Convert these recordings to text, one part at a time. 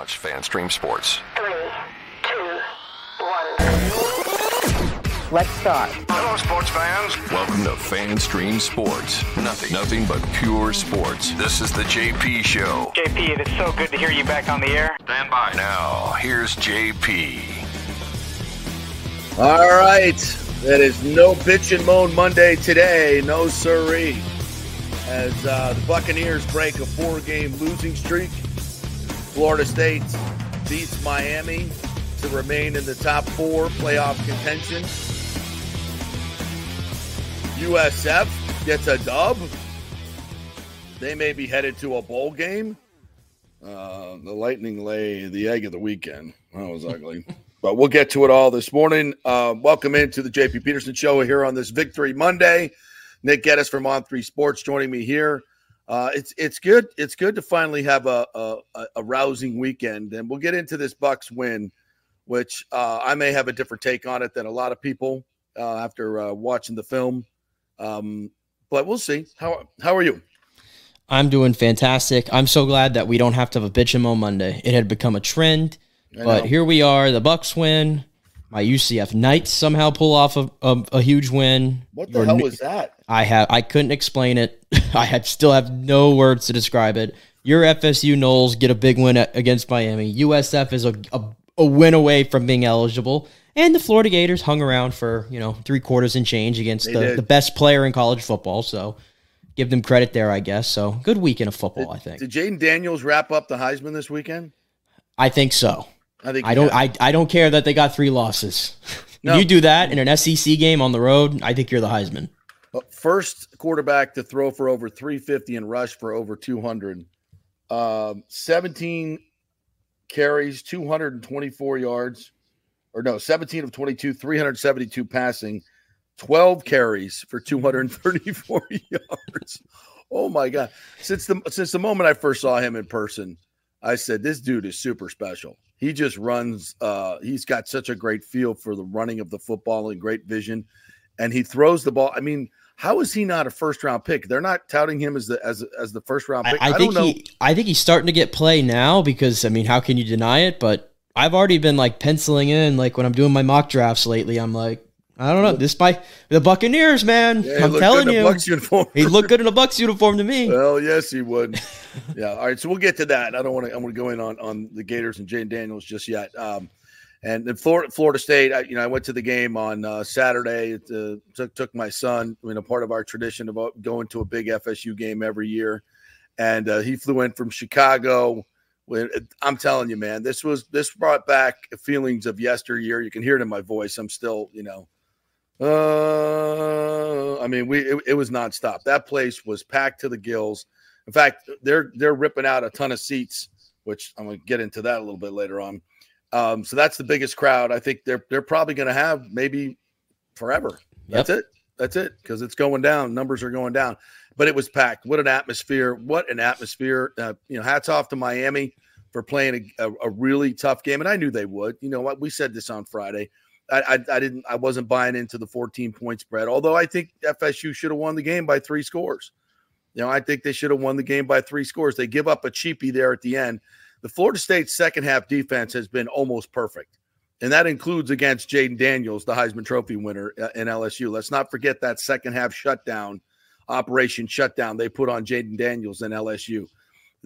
launch FanStream Sports. Three, two, one. Let's start. Hello, sports fans. Welcome to FanStream Sports. Nothing, nothing but pure sports. This is the JP Show. JP, it is so good to hear you back on the air. Stand by. Now, here's JP. All right. That is no bitch and moan Monday today. No siree. As uh, the Buccaneers break a four game losing streak, Florida State beats Miami to remain in the top four playoff contention. USF gets a dub. They may be headed to a bowl game. Uh, the Lightning lay the egg of the weekend. That was ugly. but we'll get to it all this morning. Uh, welcome into the JP Peterson Show here on this Victory Monday. Nick Geddes from On Three Sports joining me here. Uh, it's it's good. It's good to finally have a, a a rousing weekend, and we'll get into this Bucs win, which uh, I may have a different take on it than a lot of people uh, after uh, watching the film. Um, but we'll see. How how are you? I'm doing fantastic. I'm so glad that we don't have to have a bitch moan Monday. It had become a trend, but here we are. The Bucs win. My UCF Knights somehow pull off a, a, a huge win. What the Your hell was that? I have I couldn't explain it. I had still have no words to describe it. Your FSU Noles get a big win a- against Miami. USF is a, a a win away from being eligible, and the Florida Gators hung around for you know three quarters and change against They the, did. the best player in college football. So give them credit there, I guess. So good weekend of football, I think. Did Jayden Daniels wrap up the Heisman this weekend? I think so. I think I don't. I, I don't care that they got three losses. No. You do that in an SEC game on the road. I think you're the Heisman. First quarterback to throw for over 350 and rush for over 200. Um, 17 carries, 224 yards, or no, 17 of 22, 372 passing, 12 carries for 234 yards. Oh my god! Since the since the moment I first saw him in person, I said this dude is super special. He just runs. Uh, he's got such a great feel for the running of the football and great vision, and he throws the ball. I mean, how is he not a first round pick? They're not touting him as the as as the first round I, pick. I don't think know. he. I think he's starting to get play now because I mean, how can you deny it? But I've already been like penciling in, like when I'm doing my mock drafts lately. I'm like, I don't know. This by the Buccaneers, man. Yeah, I'm telling in a you, Bucs uniform. he looked good in a Bucs uniform to me. Well, yes, he would. yeah. All right. So we'll get to that. I don't want to. I'm going to go in on on the Gators and Jane Daniels just yet. Um, and then Florida, Florida State. I, you know, I went to the game on uh, Saturday. It, uh, took took my son. You know, part of our tradition of uh, going to a big FSU game every year, and uh, he flew in from Chicago. I'm telling you, man, this was this brought back feelings of yesteryear. You can hear it in my voice. I'm still, you know, uh, I mean, we it, it was nonstop. That place was packed to the gills. In fact, they're they're ripping out a ton of seats, which I'm to get into that a little bit later on. Um, so that's the biggest crowd. I think they're they're probably to have maybe forever. That's it. That's it because it's going down. Numbers are going down. But it was packed. What an atmosphere! What an atmosphere! Uh, you know, hats off to Miami for playing a, a, a really tough game, and I knew they would. You know what? We said this on Friday. I, I, I didn't. I wasn't buying into the 14 point spread. Although I think FSU should have won the game by three scores. You know, I think they should have won the game by three scores. They give up a cheapie there at the end. The Florida State second half defense has been almost perfect, and that includes against Jayden Daniels, the Heisman Trophy winner uh, in LSU. Let's not forget that second half shutdown, Operation Shutdown, they put on Jayden Daniels in LSU.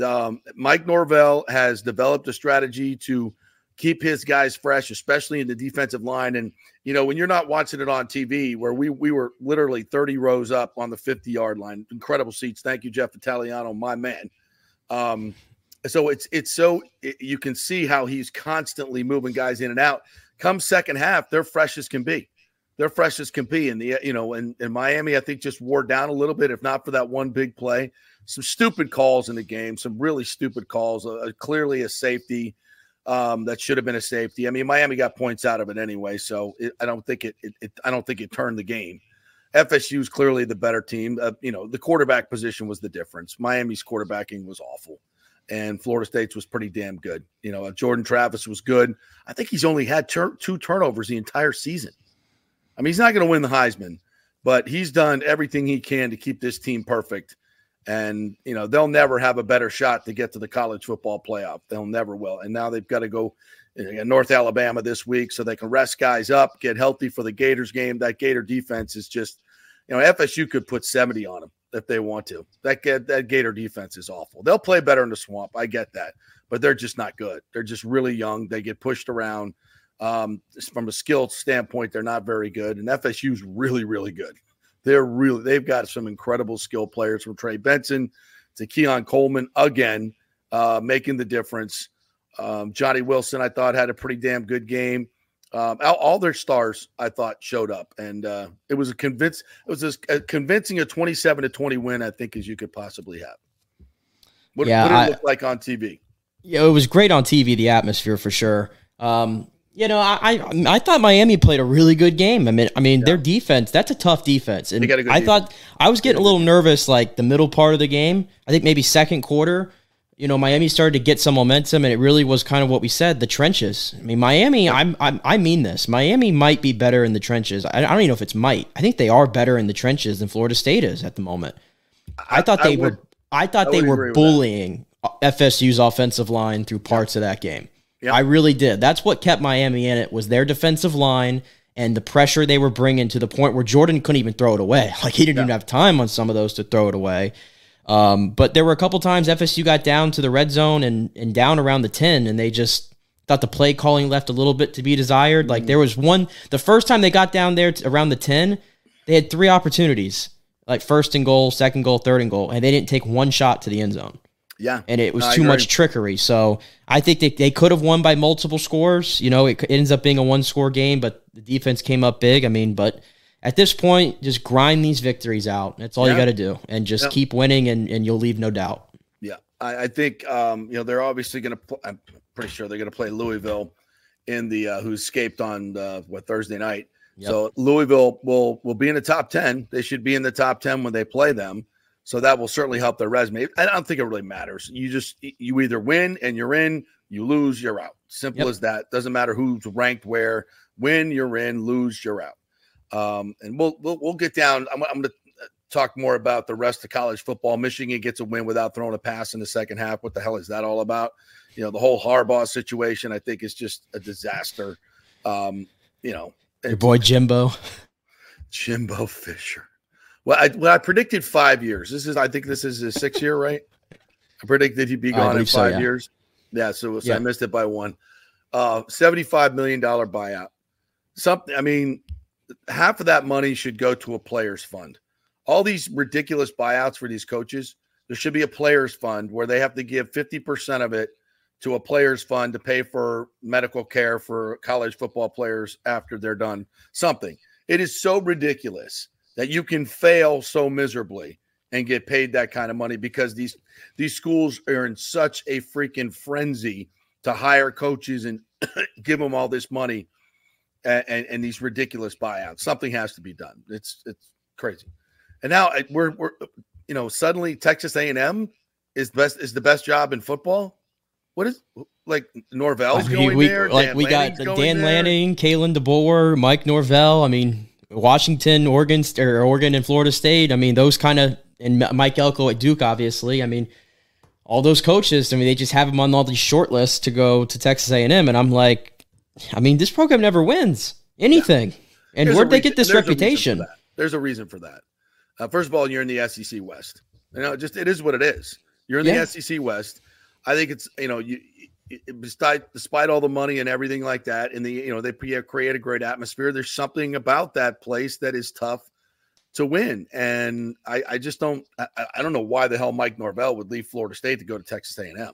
Um, Mike Norvell has developed a strategy to keep his guys fresh, especially in the defensive line. And you know, when you're not watching it on TV, where we we were literally 30 rows up on the 50 yard line, incredible seats. Thank you, Jeff Italiano, my man. Um, so it's it's so it, you can see how he's constantly moving guys in and out. Come second half, they're fresh as can be. They're fresh as can be. And the you know, in, in Miami, I think just wore down a little bit, if not for that one big play. Some stupid calls in the game, some really stupid calls. Uh, clearly a safety um, that should have been a safety. I mean, Miami got points out of it anyway, so it, I don't think it, it, it. I don't think it turned the game. FSU is clearly the better team. Uh, you know, the quarterback position was the difference. Miami's quarterbacking was awful, and Florida State's was pretty damn good. You know, Jordan Travis was good. I think he's only had tur- two turnovers the entire season. I mean, he's not going to win the Heisman, but he's done everything he can to keep this team perfect. And you know they'll never have a better shot to get to the college football playoff. They'll never will. And now they've got to go in North Alabama this week so they can rest guys up, get healthy for the Gators game. That Gator defense is just, you know, FSU could put 70 on them if they want to. That that Gator defense is awful. They'll play better in the swamp. I get that, but they're just not good. They're just really young. They get pushed around. Um, from a skill standpoint, they're not very good. And FSU's really, really good. They're really they've got some incredible skill players from Trey Benson to Keon Coleman again, uh, making the difference. Um, Johnny Wilson, I thought, had a pretty damn good game. Um, all, all, their stars, I thought, showed up, and uh, it was a convince. It was as convincing a twenty-seven to twenty win, I think, as you could possibly have. What, yeah, what did it I, look like on TV? Yeah, it was great on TV. The atmosphere for sure. Um, you know, I, I, I thought Miami played a really good game. I mean, I mean, yeah. their defense that's a tough defense, and I defense. thought I was getting a little nervous like the middle part of the game. I think maybe second quarter you know, Miami started to get some momentum, and it really was kind of what we said: the trenches. I mean, Miami. I'm, I'm i mean this. Miami might be better in the trenches. I, I, don't even know if it's might. I think they are better in the trenches than Florida State is at the moment. I, thought they would, were. I thought they were bullying FSU's offensive line through parts yeah. of that game. Yep. I really did. That's what kept Miami in it was their defensive line and the pressure they were bringing to the point where Jordan couldn't even throw it away. Like he didn't yeah. even have time on some of those to throw it away. Um, but there were a couple times FSU got down to the red zone and, and down around the 10, and they just thought the play calling left a little bit to be desired. Like there was one, the first time they got down there to, around the 10, they had three opportunities like first and goal, second goal, third and goal, and they didn't take one shot to the end zone. Yeah. And it was too much trickery. So I think they, they could have won by multiple scores. You know, it, it ends up being a one score game, but the defense came up big. I mean, but at this point, just grind these victories out. That's all yeah. you got to do, and just yeah. keep winning, and, and you'll leave no doubt. Yeah, I, I think um, you know they're obviously going to. Pl- I'm pretty sure they're going to play Louisville in the uh, who escaped on uh, what Thursday night. Yep. So Louisville will will be in the top ten. They should be in the top ten when they play them. So that will certainly help their resume. I don't think it really matters. You just you either win and you're in, you lose, you're out. Simple yep. as that. Doesn't matter who's ranked where. Win, you're in. Lose, you're out. Um, and we'll, we'll we'll get down. I'm, I'm going to uh, talk more about the rest of college football. Michigan gets a win without throwing a pass in the second half. What the hell is that all about? You know, the whole Harbaugh situation, I think, is just a disaster. Um, you know, your boy Jimbo, Jimbo Fisher. Well, I, well, I predicted five years. This is, I think, this is his sixth year, right? I predicted he'd be gone in five so, yeah. years. Yeah, so, so yeah. I missed it by one. Uh, seventy-five million dollar buyout. Something. I mean, half of that money should go to a players fund. All these ridiculous buyouts for these coaches, there should be a players fund where they have to give 50% of it to a players fund to pay for medical care for college football players after they're done something. It is so ridiculous that you can fail so miserably and get paid that kind of money because these these schools are in such a freaking frenzy to hire coaches and give them all this money and, and, these ridiculous buyouts. Something has to be done. It's it's crazy. And now we're we're you know suddenly Texas A and M is best is the best job in football. What is like Norvell's I mean, going we, there? Like Dan we Lanning's got Dan. Lanning, Kalen DeBoer, Mike Norvell. I mean Washington, Oregon, or Oregon and Florida State. I mean those kind of and Mike Elko at Duke, obviously. I mean all those coaches. I mean they just have them on all these short lists to go to Texas A and M, and I'm like I mean, this program never wins anything. Yeah. And where'd they get this there's reputation? A there's a reason for that. Uh, first of all, you're in the SEC West. You know, just it is what it is. You're in yeah. the SEC West. I think it's you know you, despite despite all the money and everything like that, and the you know they create a great atmosphere. There's something about that place that is tough to win, and I, I just don't I, I don't know why the hell Mike Norvell would leave Florida State to go to Texas A&M. I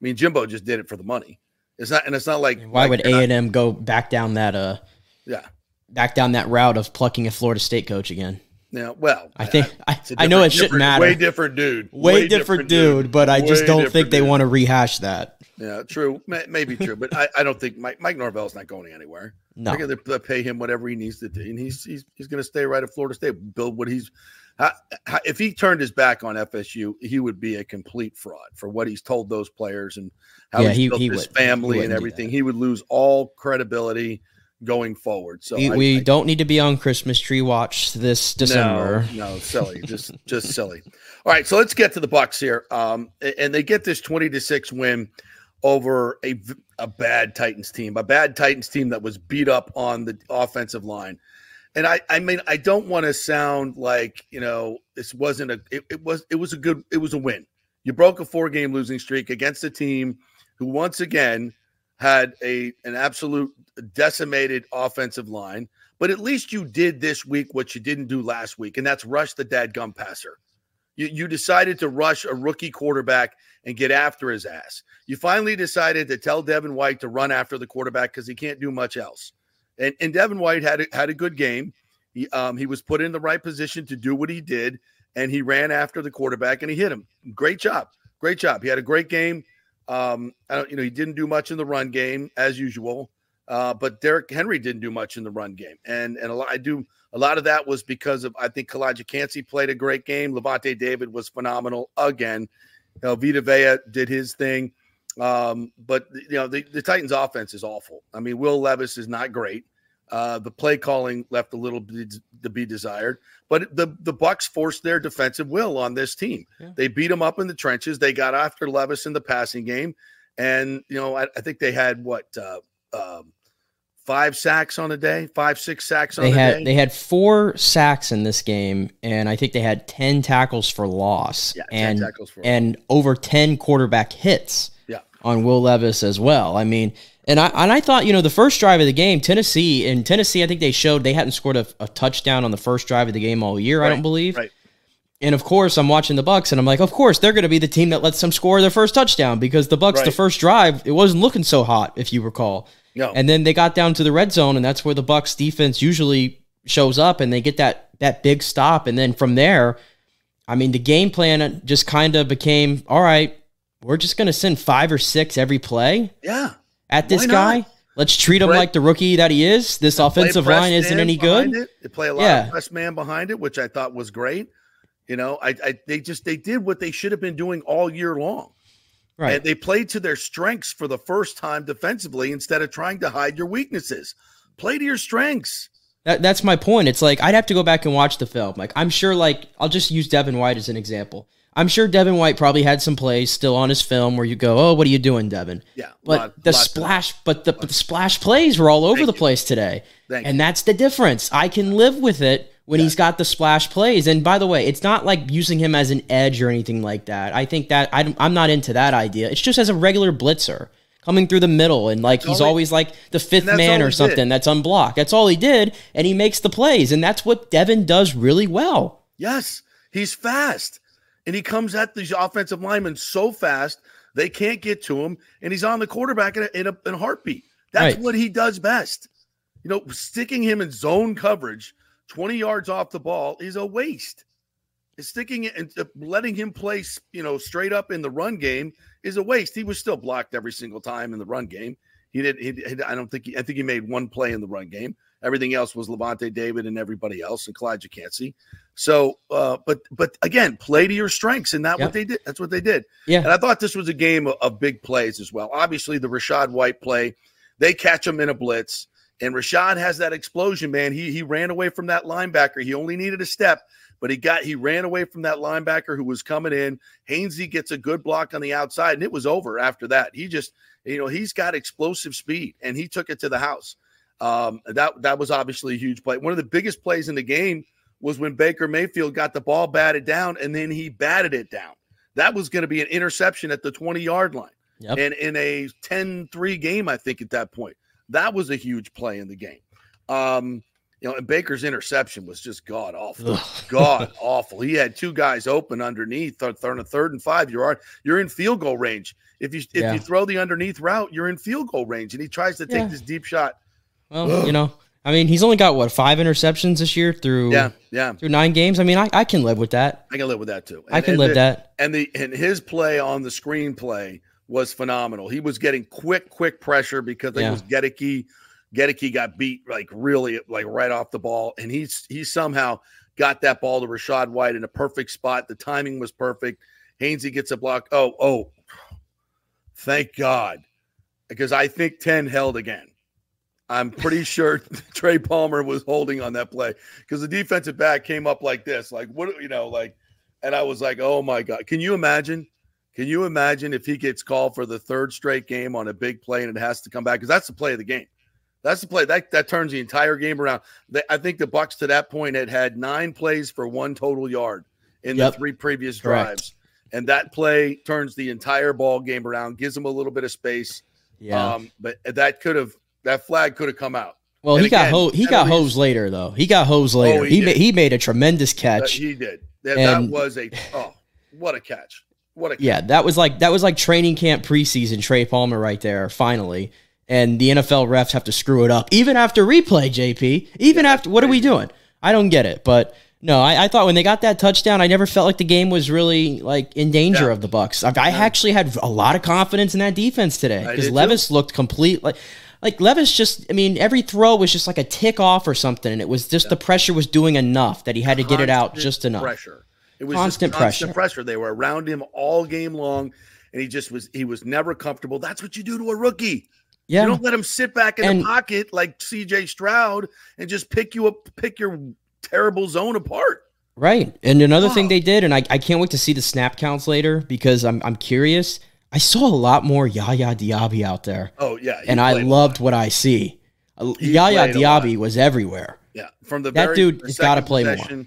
mean, Jimbo just did it for the money. It's not, and it's not like why would A and M go back down that uh, yeah, back down that route of plucking a Florida State coach again? Yeah, well, I think I, I know it shouldn't matter. Way different dude. Way, way different, different, dude, but I just don't think they dude. want to rehash that. Yeah, true. Maybe true, but I, I don't think Mike Mike Norvell's not going anywhere. No, they're going to pay him whatever he needs to do, and he's he's he's going to stay right at Florida State, build what he's if he turned his back on FSU, he would be a complete fraud for what he's told those players and how yeah, he's he, built he his would. family and everything. He would lose all credibility, going forward. So we, I, we I, don't need to be on Christmas tree watch this December. No, no silly, just just silly. All right, so let's get to the Bucs here. Um, and they get this twenty to six win over a a bad Titans team, a bad Titans team that was beat up on the offensive line. And I, I mean, I don't want to sound like you know this wasn't a. It, it was it was a good it was a win. You broke a four game losing streak against a team who once again had a an absolute decimated offensive line. But at least you did this week what you didn't do last week, and that's rush the dadgum passer. You, you decided to rush a rookie quarterback and get after his ass. You finally decided to tell Devin White to run after the quarterback because he can't do much else. And, and Devin White had a, had a good game. He um, he was put in the right position to do what he did, and he ran after the quarterback and he hit him. Great job, great job. He had a great game. Um, you know, he didn't do much in the run game as usual, uh, but Derrick Henry didn't do much in the run game, and and a lot I do a lot of that was because of I think Calijah Kancey played a great game. Lavonte David was phenomenal again. You know, Vita Vea did his thing. Um, but you know, the, the Titans offense is awful. I mean, Will Levis is not great. Uh, the play calling left a little bit to be desired, but the the Bucs forced their defensive will on this team. Yeah. They beat them up in the trenches. They got after Levis in the passing game, and you know I, I think they had what uh, um, five sacks on a day, five six sacks on they had, day. They had four sacks in this game, and I think they had ten tackles for loss, yeah, and for and over ten quarterback hits. Yeah. on Will Levis as well. I mean, and I and I thought you know the first drive of the game, Tennessee in Tennessee, I think they showed they hadn't scored a, a touchdown on the first drive of the game all year. Right, I don't believe. Right. And of course, I'm watching the Bucs, and I'm like, of course, they're going to be the team that lets them score their first touchdown because the Bucs, Right. the first drive, it wasn't looking so hot, if you recall. No. And then they got down to the red zone, and that's where the Bucs defense usually shows up, and they get that that big stop, and then from there, I mean, the game plan just kind of became, all right, we're just going to send five or six every play yeah. At this guy. Let's treat him like the rookie that he is. This offensive line isn't any good. It. They play a lot Yeah. of press man behind it, which I thought was great. You know, I, I they just they did what they should have been doing all year long. Right. And they played to their strengths for the first time defensively instead of trying to hide your weaknesses. Play to your strengths. That, that's my point. It's like I'd have to go back and watch the film. Like I'm sure, like I'll just use Devin White as an example. I'm sure Devin White probably had some plays still on his film where you go, "Oh, what are you doing, Devin?" Yeah, But lot- the lot splash, but the, but the splash plays were all over Thank the you. place today, Thank and that's the difference. I can live with it when he's got the splash plays. And by the way, it's not like using him as an edge or anything like that. I think that I, I'm not into that idea. It's just as a regular blitzer coming through the middle and like he's all he- always like the fifth man or he did. something that's unblocked. That's all he did, and he makes the plays, and that's what Devin does really well. Yes, he's fast. And he comes at these offensive linemen so fast they can't get to him, and he's on the quarterback in a, in a, in a heartbeat. That's Right. what he does best. You know, sticking him in zone coverage 20 yards off the ball is a waste. Sticking it and uh, letting him play, you know, straight up in the run game is a waste. He was still blocked every single time in the run game. He did. He- I don't think. He, I think he made one play in the run game. Everything else was Lavonte David and everybody else, and Calijah Kancey. So, uh, but but again, play to your strengths, and that Yeah. what they did. That's what they did. Yeah. And I thought this was a game of, of big plays as well. Obviously, the Rashad White play, they catch him in a blitz, and Rashad has that explosion, man. He he ran away from that linebacker. He only needed a step, but he got he ran away from that linebacker who was coming in. Hainsey gets a good block on the outside, and it was over after that. He just, you know, he's got explosive speed, and he took it to the house. Um, that that was obviously a huge play. One of the biggest plays in the game was when Baker Mayfield got the ball batted down, and then he batted it down. That was going to be an interception at the 20 yard line. Yep. And in a 10 3 game, I think at that point, that was a huge play in the game. Um, you know, and Baker's interception was just god awful. God awful. He had two guys open underneath, third, third, and third and five. You're you're in field goal range. If you if Yeah. you throw the underneath route, you're in field goal range. And he tries to take Yeah. this deep shot. Well, you know, I mean, he's only got what five interceptions this year through Yeah, yeah. through nine games. I mean, I, I can live with that. I can live with that too. I can live the- that. And the and his play on the screenplay was phenomenal. He was getting quick, quick pressure because Yeah. it was Goedeke. Goedeke got beat like really like right off the ball, and he's he somehow got that ball to Rashad White in a perfect spot. The timing was perfect. Hainsey gets a block. Oh, oh, thank God, because I think ten held again. I'm pretty sure Trey Palmer was holding on that play because the defensive back came up like this, like what you know, like, and I was like, oh my god, can you imagine? Can you imagine if he gets called for the third straight game on a big play and it has to come back because that's the play of the game. That's the play that that turns the entire game around. They, I think the Bucs to that point had had nine plays for one total yard in yep. the three previous Correct. drives, and that play turns the entire ball game around, gives them a little bit of space. Yeah, um, but that could have that flag could have come out. Well, and he again, got ho- he got hosed later though. He got hosed later. Oh, he he, ma- he, made a tremendous catch. he did. That, that was a oh, what a catch! What a catch. yeah. That was like that was like training camp preseason. Trey Palmer right there. Finally, and the NFL refs have to screw it up even after replay. JP, even yeah, after what are we doing? I don't get it, but. No, I, I, thought when they got that touchdown, I never felt like the game was really like in danger yeah. of the Bucs. I, I yeah. actually had a lot of confidence in that defense today because Levis too. looked complete. Like like Levis just, I mean, every throw was just like a tick off or something, and it was just yeah. the pressure was doing enough that he had to get it out just enough. Pressure. It was constant, constant pressure. pressure. They were around him all game long, and he just was. He was never comfortable. That's what you do to a rookie. Yeah. You don't let him sit back in and, the pocket like C.J. Stroud and just pick you up, pick your terrible zone apart. Right. And another thing they did, and I, I can't wait to see the snap counts later because I'm I'm curious I saw a lot more Yaya Diaby out there. Oh yeah, and I loved what I see. He uh, Yaya Diaby was everywhere. Yeah, from the that very, dude has got to play more.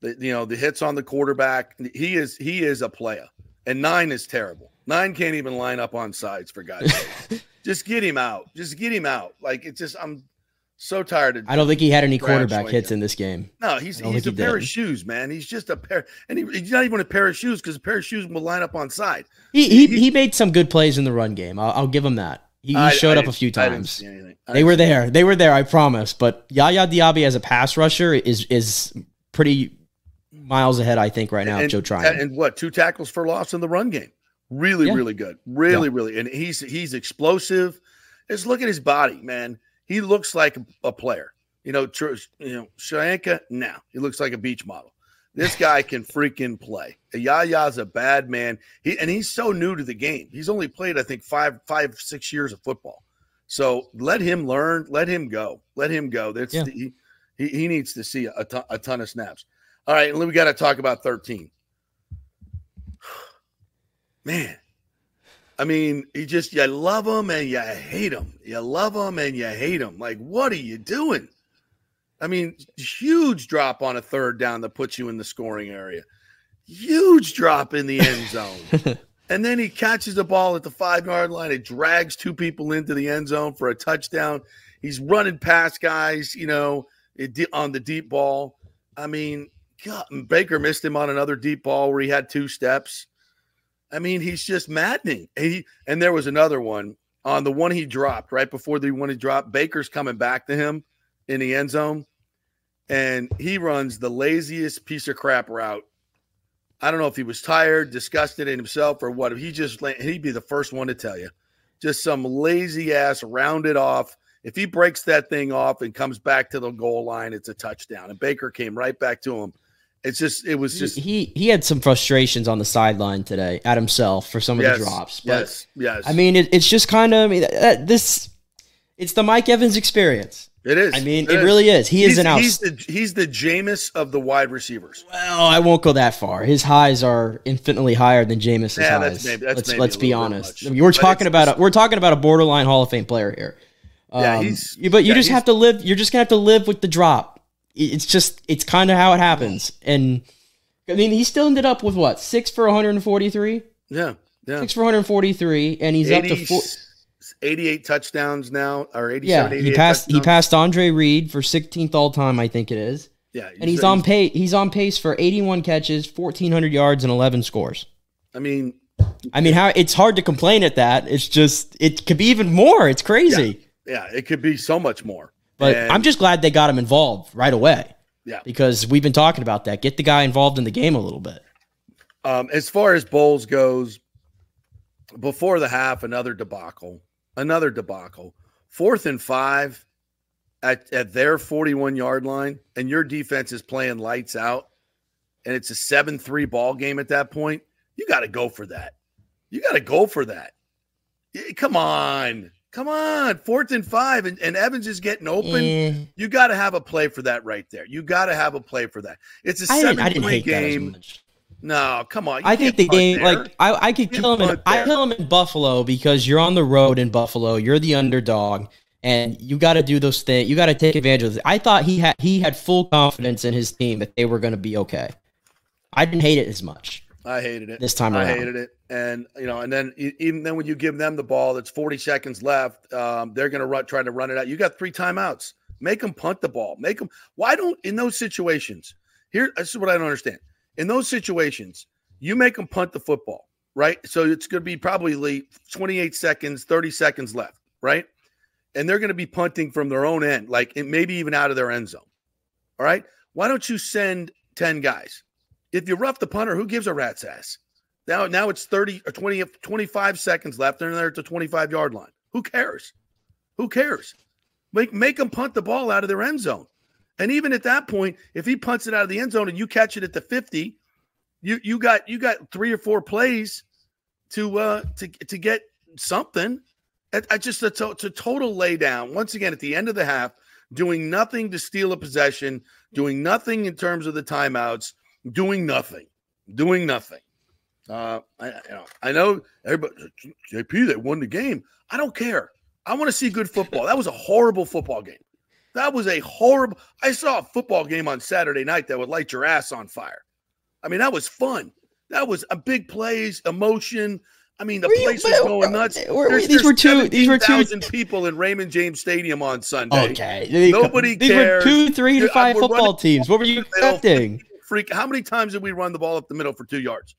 The, you know the hits on the quarterback. He is he is a player, and nine is terrible. Nine can't even line up on sides for guys. just get him out. Just get him out. Like it's just I'm so tired of. I don't think he had any quarterback hits in this game. No, he's he's a he pair did. of shoes, man. He's just a pair, and he, he's not even a pair of shoes because a pair of shoes will line up on side. He he, he, he made some good plays in the run game. I'll, I'll give him that. He, I, showed I up a few times. They were there. They were there. I promise. But Yaya Diaby as a pass rusher is is pretty miles ahead. I think right now. And, Joe Tryon and what two tackles for loss in the run game. Really, yeah. really good. Really, yeah. really, and he's he's explosive. Just look at his body, man. He looks like a player. You know, you know, Shoyinka, now he looks like a beach model. This guy can freaking play. Yaya's a bad man. He and he's so new to the game. He's only played, I think, five, five, six years of football. So let him learn. Let him go. Let him go. That's yeah. he, he, he needs to see a ton, a ton of snaps. All right, and we got to talk about thirteen. Man, I mean, you just you love him and you hate him. You love him and you hate him. Like, what are you doing? I mean, huge drop on a third down that puts you in the scoring area. Huge drop in the end zone. and then he catches the ball at the five yard line. It drags two people into the end zone for a touchdown. He's running past guys, you know, on the deep ball. I mean, God, Baker missed him on another deep ball where he had two steps. I mean, he's just maddening. He and there was another one on the one he dropped right before the one he dropped. Baker's coming back to him in the end zone, and he runs the laziest piece of crap route. I don't know if he was tired, disgusted in himself, or what. He just he'd be the first one to tell you, just some lazy ass rounded off. If he breaks that thing off and comes back to the goal line, it's a touchdown. And Baker came right back to him it's just it was just he he had some frustrations on the sideline today at himself for some of yes, the drops. But, yes, yes. I mean, it, it's just kind of I mean, uh, this. It's the Mike Evans experience. It is. I mean, it, it is. really is. He he's, is an out. He's the he's the Jameis of the wide receivers. Well, I won't go that far. His highs are infinitely higher than Jameis's yeah, highs. That's maybe, that's let's let's be honest. I mean, we're but talking about a, we're talking about a borderline Hall of Fame player here. Um, yeah, he's. But you yeah, just have to live. You're just gonna have to live with the drop. It's just it's kind of how it happens, and I mean, he still ended up with what six for 143. Yeah, yeah, six for 143, and he's 80, up to four, 88 touchdowns now, or 87. Yeah, he passed. Touchdowns. He passed Andre Reed for 16th all time, I think it is. Yeah, and he's on pace. He's on pace for 81 catches, 1,400 yards, and 11 scores. I mean, I mean, how it's hard to complain at that. It's just it could be even more. It's crazy. Yeah, yeah it could be so much more. But and, I'm just glad they got him involved right away. Yeah. Because we've been talking about that. Get the guy involved in the game a little bit. Um, as far as Bowles goes, before the half, another debacle. Another debacle. Fourth and five at, at their 41 yard line, and your defense is playing lights out, and it's a 7 3 ball game at that point. You got to go for that. You got to go for that. Come on. Come on, fourth and five, and, and Evans is getting open. You got to have a play for that right there. You got to have a play for that. It's a I didn't, I seven didn't hate game. No, come on. I think the game, there. like I, I could kill him. In, I kill him in Buffalo because you're on the road in Buffalo. You're the underdog, and you got to do those things. You got to take advantage of it. I thought he had he had full confidence in his team that they were going to be okay. I didn't hate it as much I hated it. this time I around. hated it. And you know, and then even then when you give them the ball, that's 40 seconds left. Um, they're going to run, try to run it out. You got three timeouts. Make them punt the ball. Make them. Why don't in those situations? Here, this is what I don't understand. In those situations, you make them punt the football, right? So it's going to be probably 28 seconds, 30 seconds left, right? And they're going to be punting from their own end, like it maybe even out of their end zone. All right. Why don't you send 10 guys? If you rough the punter, who gives a rat's ass? Now, now it's 30 or 20, 25 seconds left, and they're at the 25 yard line. Who cares? Who cares? Make make them punt the ball out of their end zone. And even at that point, if he punts it out of the end zone and you catch it at the 50, you you got you got three or four plays to uh to to get something. I, just it's a, total laydown. Once again, at the end of the half, doing nothing to steal a possession, doing nothing in terms of the timeouts, doing nothing, doing nothing. Uh, I, you know, I know everybody, JP, they won the game. I don't care. I want to see good football. That was a horrible football game. That was a horrible. I saw a football game on Saturday night that would light your ass on fire. I mean, that was fun. That was a big plays, emotion. I mean, the Were you- place was going nuts. were- There's- these there's were two- these were two- 17,000 people in Raymond James Stadium on Sunday. Okay, Nobody These cares. were two, three to five football teams. What were you expecting? Freak! How many times did we run the ball up the middle for two yards?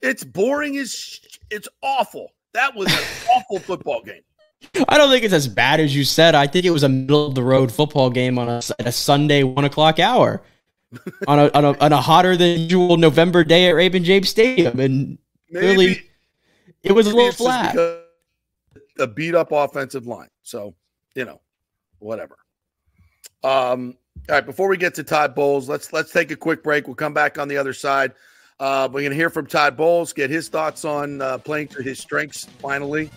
It's boring as sh- it's awful. That was an awful football game. I don't think it's as bad as you said. I think it was a middle of the road football game on a, at a Sunday one o'clock hour, on a, on a on a hotter than usual November day at Raymond James Stadium, and Maybe, Really, it was a little flat. A beat up offensive line. So, you know, whatever. Um, all right, before we get to Todd Bowles, let's let's take a quick break. We'll come back on the other side. Uh, we're gonna hear from Todd Bowles, get his thoughts on uh, playing to his strengths finally.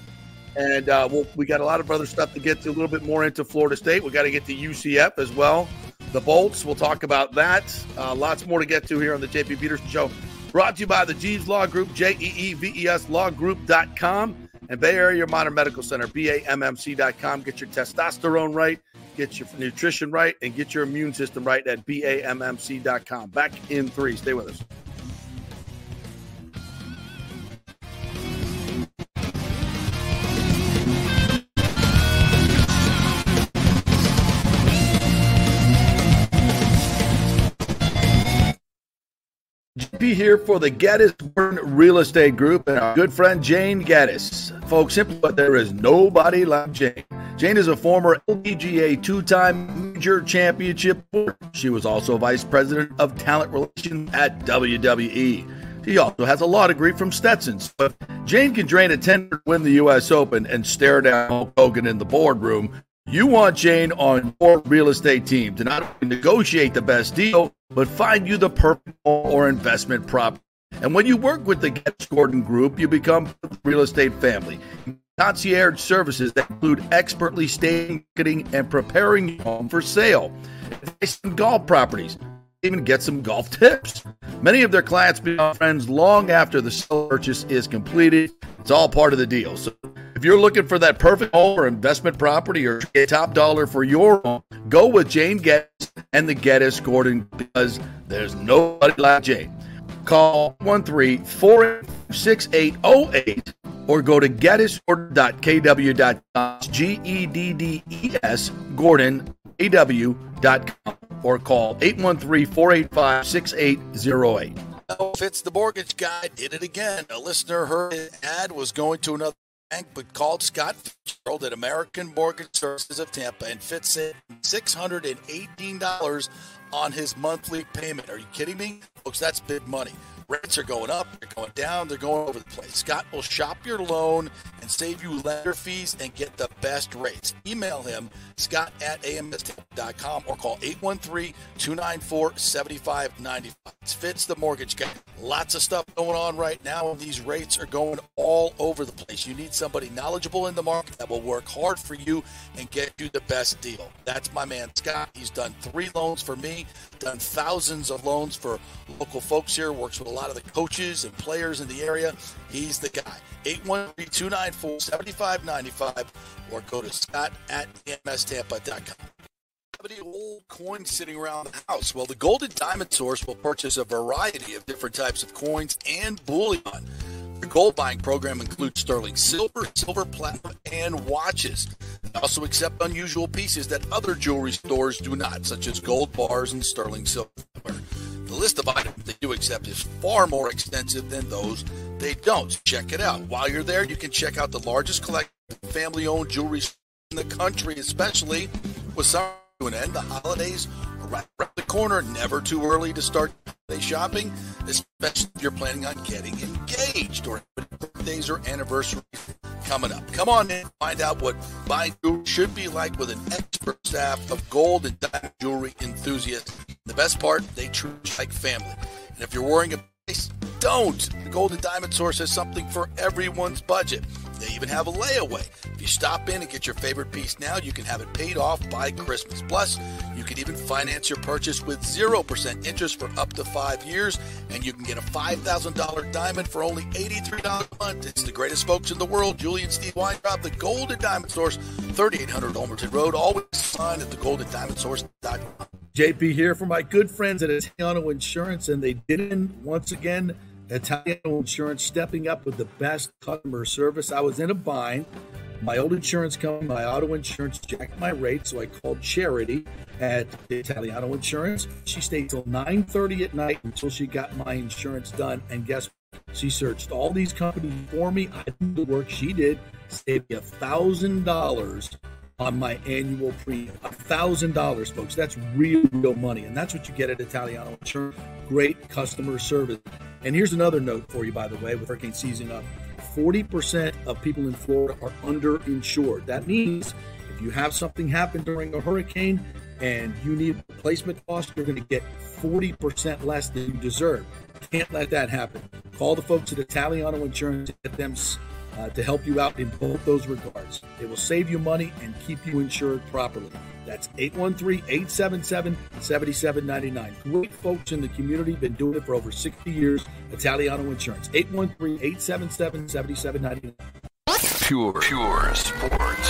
And uh, we'll, we got a lot of other stuff to get to, a little bit more into Florida State. We got to get to UCF as well. The Bolts, we'll talk about that. Uh, lots more to get to here on the JP Peterson Show. Brought to you by the Jeeves Law Group, J E E V E S lawgroup.com, and Bay Area Modern Medical Center, BAMMC.com. Get your testosterone right, get your nutrition right, and get your immune system right at BAMMC.com. Back in three. Stay with us. Here for the Gordon Real Estate Group and our good friend Jane Geddes. Folks, simply put, there is nobody like Jane. Jane is a former LPGA two time major championship. She was also vice president of talent relations at WWE. She also has a law degree from Stetson. So if Jane can drain a 10 to win the U.S. Open and stare down Hulk Hogan in the boardroom, you want Jane on your real estate team to not negotiate the best deal, but find you the perfect or investment property. And when you work with the Geddes Gordon Group, you become the real estate family. Concierge services that include expertly staging, and preparing your home for sale. Golf properties. Even get some golf tips. Many of their clients become friends long after the sale purchase is completed. It's all part of the deal. So if you're looking for that perfect home or investment property or top dollar for your home, go with Jane Geddes and the Geddes Gordon because there's nobody like Jane. Call 1-3-46808 or go to geddesgordon.kw.com. G E D D E S Gordon AW.com or call 813-485-6808. Oh, Fitz the mortgage guy did it again. A listener heard an ad was going to another bank, but called Scott Fitzgerald at American Mortgage Services of Tampa and Fitz saved $618 on his monthly payment. Are you kidding me? Folks, that's big money. Rates are going up, they're going down, they're going over the place. Scott will shop your loan and save you lender fees and get the best rates. Email him, scott at amstampa.com or call 813-294-7595. It's the Mortgage Guy. Lots of stuff going on right now, and these rates are going all over the place. You need somebody knowledgeable in the market that will work hard for you and get you the best deal. That's my man Scott. He's done three loans for me, done thousands of loans for local folks here, works with a lot of the coaches and players in the area. He's the guy. 813-294-7595 or go to scott at mstampa.com Have any old coins sitting around the house? Well, the Gold and Diamond Source will purchase a variety of different types of coins and bullion. The gold buying program includes sterling silver, silver platinum, and watches. They also accept unusual pieces that other jewelry stores do not, such as gold bars and sterling silver. The list of items they do accept is far more extensive than those they don't. Check it out. While you're there, you can check out the largest collection of family owned jewelry in the country, especially with some to an end. The holidays around the corner. Never too early to start shopping, especially if you're planning on getting engaged or birthdays or anniversaries coming up. Come on in, find out what buying jewelry should be like with an expert staff of gold and diamond jewelry enthusiasts. The best part, they treat like family. And if you're worrying about price, don't. The Gold and Diamond Source has something for everyone's budget. They even have a layaway. If you stop in and get your favorite piece now, you can have it paid off by Christmas. Plus, you can even finance your purchase with 0% interest for up to five years, and you can get a $5,000 diamond for only $83 a month. It's the greatest folks in the world, Julie and Steve Weintraub, the Gold and Diamond Source, 3800 Ulmerton Road. Always sign at thegoldendiamondsource.com. JP here for my good friends at Italiano Insurance, and they didn't once again. Italiano Insurance stepping up with the best customer service. I was in a bind. My old insurance company, my auto insurance, jacked my rate, so I called Charity at Italiano Insurance. She stayed till 9:30 at night until she got my insurance done. And guess what? She searched all these companies for me. I did the work she did, saved me a thousand dollars on my annual premium. A thousand dollars, folks. That's real, real money. And that's what you get at Italiano Insurance. Great customer service. And here's another note for you, by the way, with hurricane season up. 40% of people in Florida are underinsured. That means if you have something happen during a hurricane and you need replacement cost, you're going to get 40% less than you deserve. Can't let that happen. Call the folks at Italiano Insurance get them uh, to help you out in both those regards. It will save you money and keep you insured properly. That's 813-877-7799. Great folks in the community, been doing it for over 60 years. Italiano Insurance. 813-877-7799. Pure, pure sports.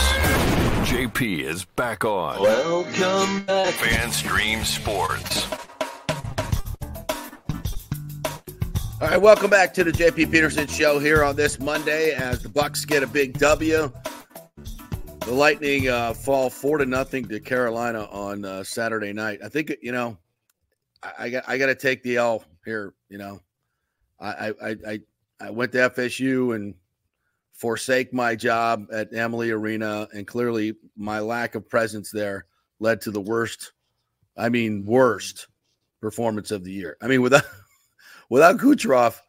JP is back on. Welcome back. FanStream Sports. All right, welcome back to the JP Peterson Show here on this Monday as the Bucs get a big W. The Lightning uh, fall four to nothing to Carolina on uh, Saturday night. I think you know, I, got I got to take the L here. You know, I, I I I went to FSU and forsake my job at Amalie Arena, and clearly my lack of presence there led to the worst. I mean, worst performance of the year. I mean, without without Kucherov,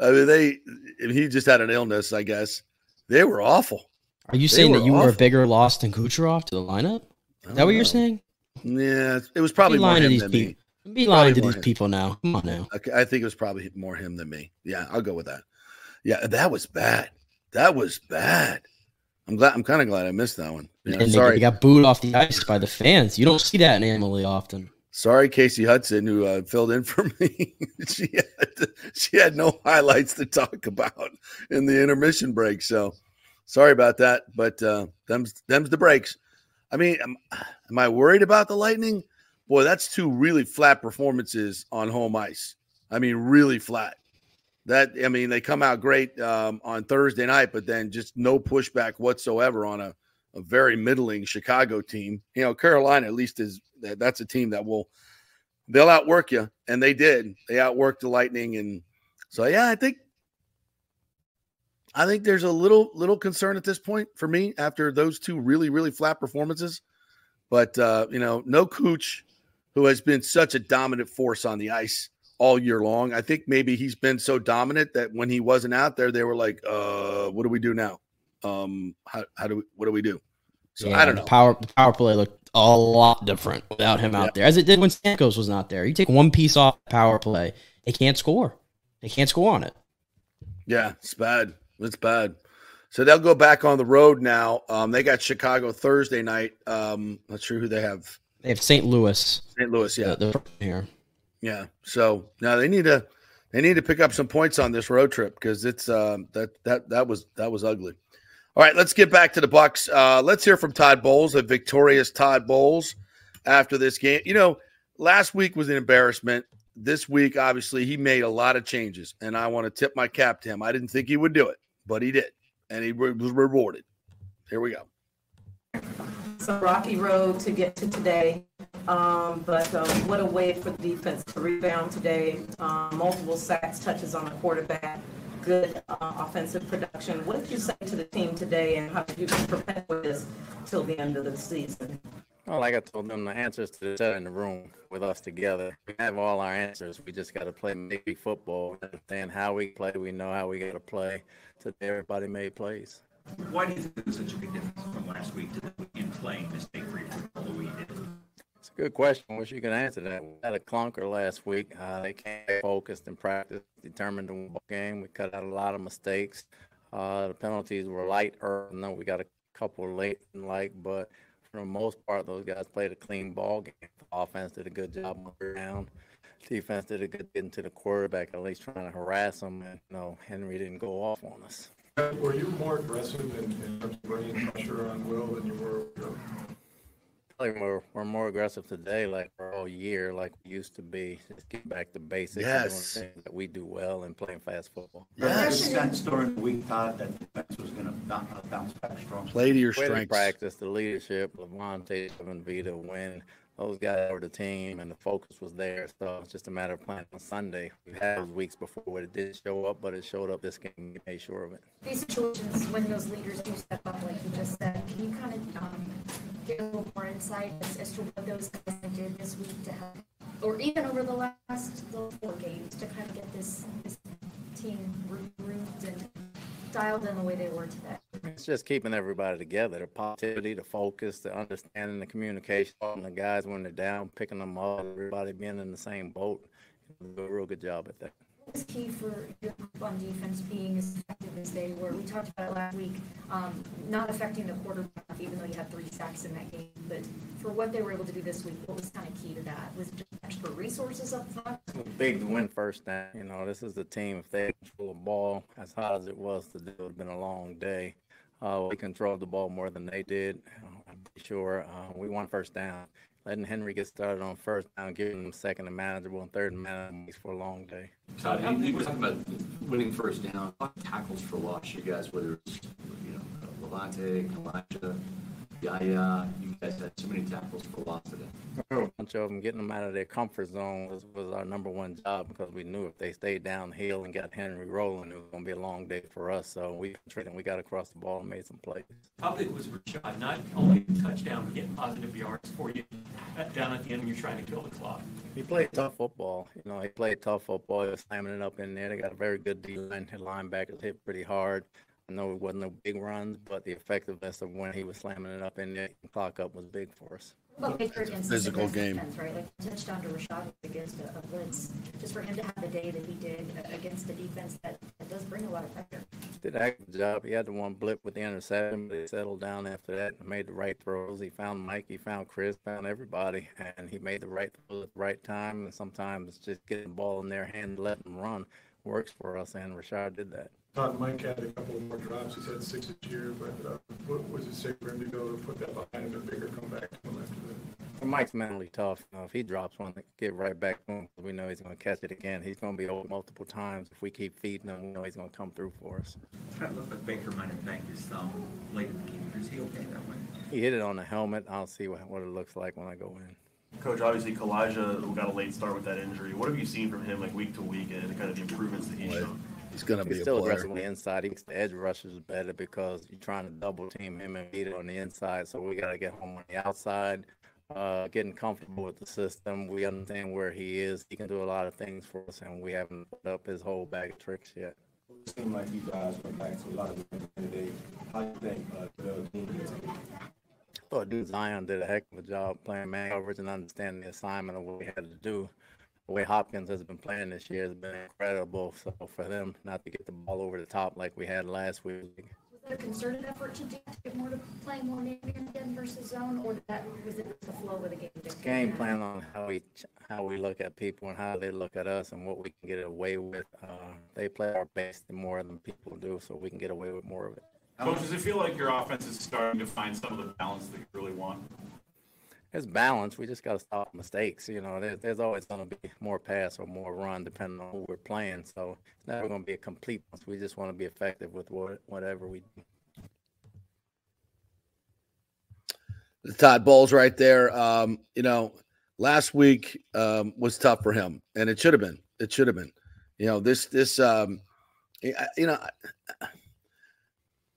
I mean they he just had an illness, I guess. They were awful. Are you saying that you awful. were a bigger loss than Kucherov to the lineup? Is that what know. you're uh, saying? Yeah, it was probably more him than people. me. Be lying to these him. people now. Come on now. Okay, I think it was probably more him than me. Yeah, I'll go with that. Yeah, that was bad. That was bad. I'm glad. I'm kind of glad I missed that one. Yeah, and sorry, they, got booed off the ice by the fans. You don't see that in Amalie often. Sorry, Casey Hudson, who uh, filled in for me. she had she had no highlights to talk about in the intermission break. So sorry about that, but uh, them's them's the breaks. I mean, am, am I worried about the Lightning? Boy, that's two really flat performances on home ice. I mean, really flat. That I mean, they come out great um, on Thursday night, but then just no pushback whatsoever on a, a very middling Chicago team. You know, Carolina at least is that's a team that will they'll outwork you, and they did. They outworked the Lightning, and so yeah, I think I think there's a little little concern at this point for me after those two really really flat performances. But uh, you know, no Cooch, who has been such a dominant force on the ice all year long. I think maybe he's been so dominant that when he wasn't out there, they were like, uh, "What do we do now?" Um, how, how do we, what do we do? So Yeah, I don't know. Power the power play looked a lot different without him out Yeah. there, as it did when Stamkos was not there. You take one piece off power play, they can't score. They can't score on it. Yeah, it's bad. It's bad. So they'll go back on the road now. Um, they got Chicago Thursday night. Um, not sure who they have. They have St. Louis. St. Louis, yeah, the- the- here. yeah. So now they need to they need to pick up some points on this road trip because it's um, that that that was that was ugly. All right, let's get back to the Bucs. Uh, let's hear from Todd Bowles, a victorious Todd Bowles, after this game. You know, last week was an embarrassment. This week, obviously, he made a lot of changes, and I want to tip my cap to him. I didn't think he would do it, but he did, and he was rewarded. Here we go. It's a rocky road to get to today, um, but um, what a way for the defense to rebound today. Um, multiple sacks, touches on the quarterback, good uh, offensive production. What did you say to the team today, and how did you prepare for this till the end of the season? Well, like I told them, the answers to the set in the room with us together. We have all our answers. We just got to play maybe football, understand how we play. We know how we got to play. Today, everybody made plays. Why do you think there's such a big difference from last week to the week in playing mistake-free football the way you did? It's a good question. Wish you could answer that. We had a clunker last week. Uh, they came focused and practiced, determined to win the game. We cut out a lot of mistakes. Uh, the penalties were light. I know we got a couple late and like, but for the most part, those guys played a clean ball game. The Offense did a good job on the ground. Defense did a good getting to the quarterback, at least trying to harass him. And you know, Henry didn't go off on us. Were you more aggressive in, in terms of bringing pressure on Will than you were? You know, Like we're, we're more aggressive today, like we're all year, like we used to be. Just get back to basics Yes. that we do well and playing fast football. Yes. sense during the week, Todd, that defense was going to bounce back strong. Play to your Way to strengths. practice, the leadership, Lavonte, Kevin Vita, win. Those guys were the team, and the focus was there. So it's just a matter of playing on Sunday. We had those weeks before where it did show up, but it showed up this game. We made sure of it. these situations when those leaders do step up, like you just said, can you kind of um, give a little more insight as, as to what those guys did this week to help, or even over the last four games to kind of get this, this team regrouped and dialed in the way they were today? It's just keeping everybody together. The positivity, the focus, the understanding, the communication, and the guys when they're down, picking them up, everybody being in the same boat. Do a real good job at that. Was key for your group on defense being as effective as they were? We talked about it last week, um, not affecting the quarterback, even though you had three sacks in that game. But for what they were able to do this week, what was kind of key to that? Was just extra resources up front? big win first down. You know, this is the team. If they control the ball as hot as it was today, it would have been a long day. Uh, we controlled the ball more than they did. I'm sure uh, we won first down. Letting Henry get started on first down, giving him second and manageable and third and manageable for a long day. Todd, you were talking about winning first down, tackles for loss, you guys, whether it's, you know, Lavonte, Elijah, Yaya, uh, you guys had so many tackles for loss today. Oh. A bunch of them getting them out of their comfort zone was, was our number one job because we knew if they stayed downhill and got Henry rolling, it was going to be a long day for us. So we and we got across the ball and made some plays. How big was Rachaad? Not only a touchdown, but getting positive yards for you at- down at the end when you're trying to kill the clock. He played tough football. You know, he played tough football. He was slamming it up in there. They got a very good D line. His linebackers hit pretty hard. I know it wasn't no big runs, but the effectiveness of when he was slamming it up in the clock up was big for us. Well, Baker against Physical game. defense, right? Like touchdown to Rachaad against a, a blitz. Just for him to have the day that he did against the defense that, that does bring a lot of pressure. Did a heck of a job. He had the one blip with the interception, but he settled down after that and made the right throws. He found Mike, he found Chris, found everybody, and he made the right throws at the right time. And sometimes just getting the ball in their hand, and letting them run works for us, and Rachaad did that. Todd, Mike had a couple of more drops, he's had six this year, but uh, what was it safe for him to go to put that behind him and Baker come back to him after that? Well, Mike's mentally tough. You know, if he drops one, get right back to him. We know he's going to catch it again. He's going to be open multiple times. If we keep feeding him, we know he's going to come through for us. Kind of looked like Baker might have banged his thumb late in the game. Is he okay that way? He hit it on the helmet. I'll see what, what it looks like when I go in. Coach, obviously, Calijah got a late start with that injury. What have you seen from him, like week to week, and kind of the improvements that he's shown? He's going to He's be still player. aggressive on the inside. He makes the edge rushers better because you're trying to double team him and beat it on the inside. So we got to get home on the outside, uh, getting comfortable with the system. We understand where he is. He can do a lot of things for us, and we haven't put up his whole bag of tricks yet. it seemed like you guys went back to a lot of the today. How do you think uh, the team is? I thought Dude Zyon did a heck of a job playing man coverage and understanding the assignment of what we had to do. The way Hopkins has been playing this year has been incredible. So for them not to get the ball over the top like we had last week, Was that a concerted effort to do, to get more to play more man again versus zone, or that, was it the flow of the game? game plan on how we how we look at people and how they look at us and what we can get away with. Uh, they play our best more than people do, so we can get away with more of it. Coach, does it feel like your offense is starting to find some of the balance that you really want? It's balance. We just got to stop mistakes. You know, there, there's always going to be more pass or more run depending on who we're playing. So it's never going to be a complete. We just want to be effective with what, whatever we do. the Todd Bowles right there. Um, you know, last week um, was tough for him, and it should have been. It should have been. You know, this this um, you know.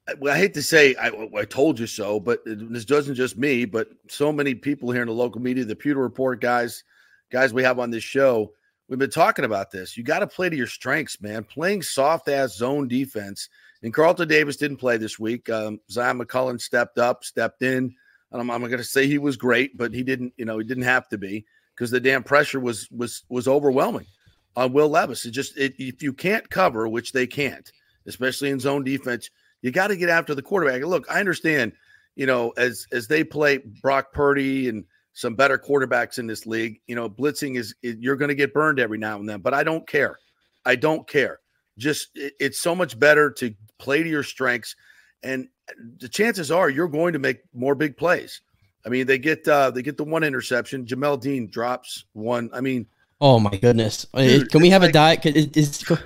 I, I hate to say I, I told you so, but this doesn't just me, but so many people here in the local media, the Pewter Report guys, guys we have on this show, we've been talking about this. You got to play to your strengths, man. Playing soft ass zone defense. And Carlton Davis didn't play this week. Um, Zyon McCollum stepped up, stepped in. I'm, I'm going to say he was great, but he didn't. You know, he didn't have to be because the damn pressure was was was overwhelming on Will Levis. It just it, if you can't cover, which they can't, especially in zone defense, you got to get after the quarterback. Look, I understand. You know, as as they play Brock Purdy and some better quarterbacks in this league, you know, blitzing is, is you're going to get burned every now and then. But I don't care. I don't care. Just it, it's so much better to play to your strengths, and the chances are you're going to make more big plays. I mean, they get uh they get the one interception. Jamel Dean drops one. I mean, Oh my goodness! Uh, Dude, can we have a like- di- can, is, can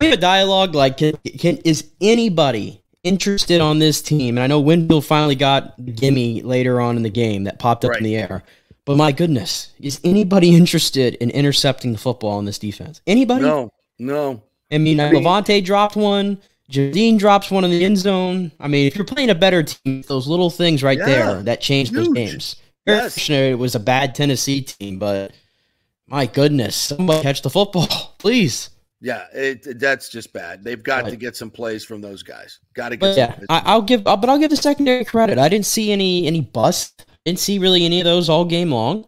we have a dialogue? Like, can, can is anybody interested on this team? And I know Winfield finally got gimme later on in the game that popped up in the air. But my goodness, is anybody interested in intercepting the football in this defense? Anybody? no, no. I mean, I mean- Lavonte dropped one. Jadine drops one in the end zone. I mean, if you're playing a better team, those little things right Yeah, there that change those games. Yes. It was a bad Tennessee team, but my goodness, somebody catch the football, please. Yeah, it, that's just bad. They've got to get some plays from those guys. Got to get. But yeah. I, I'll give, uh, but I'll give the secondary credit. I didn't see any any bust. Didn't see really any of those all game long.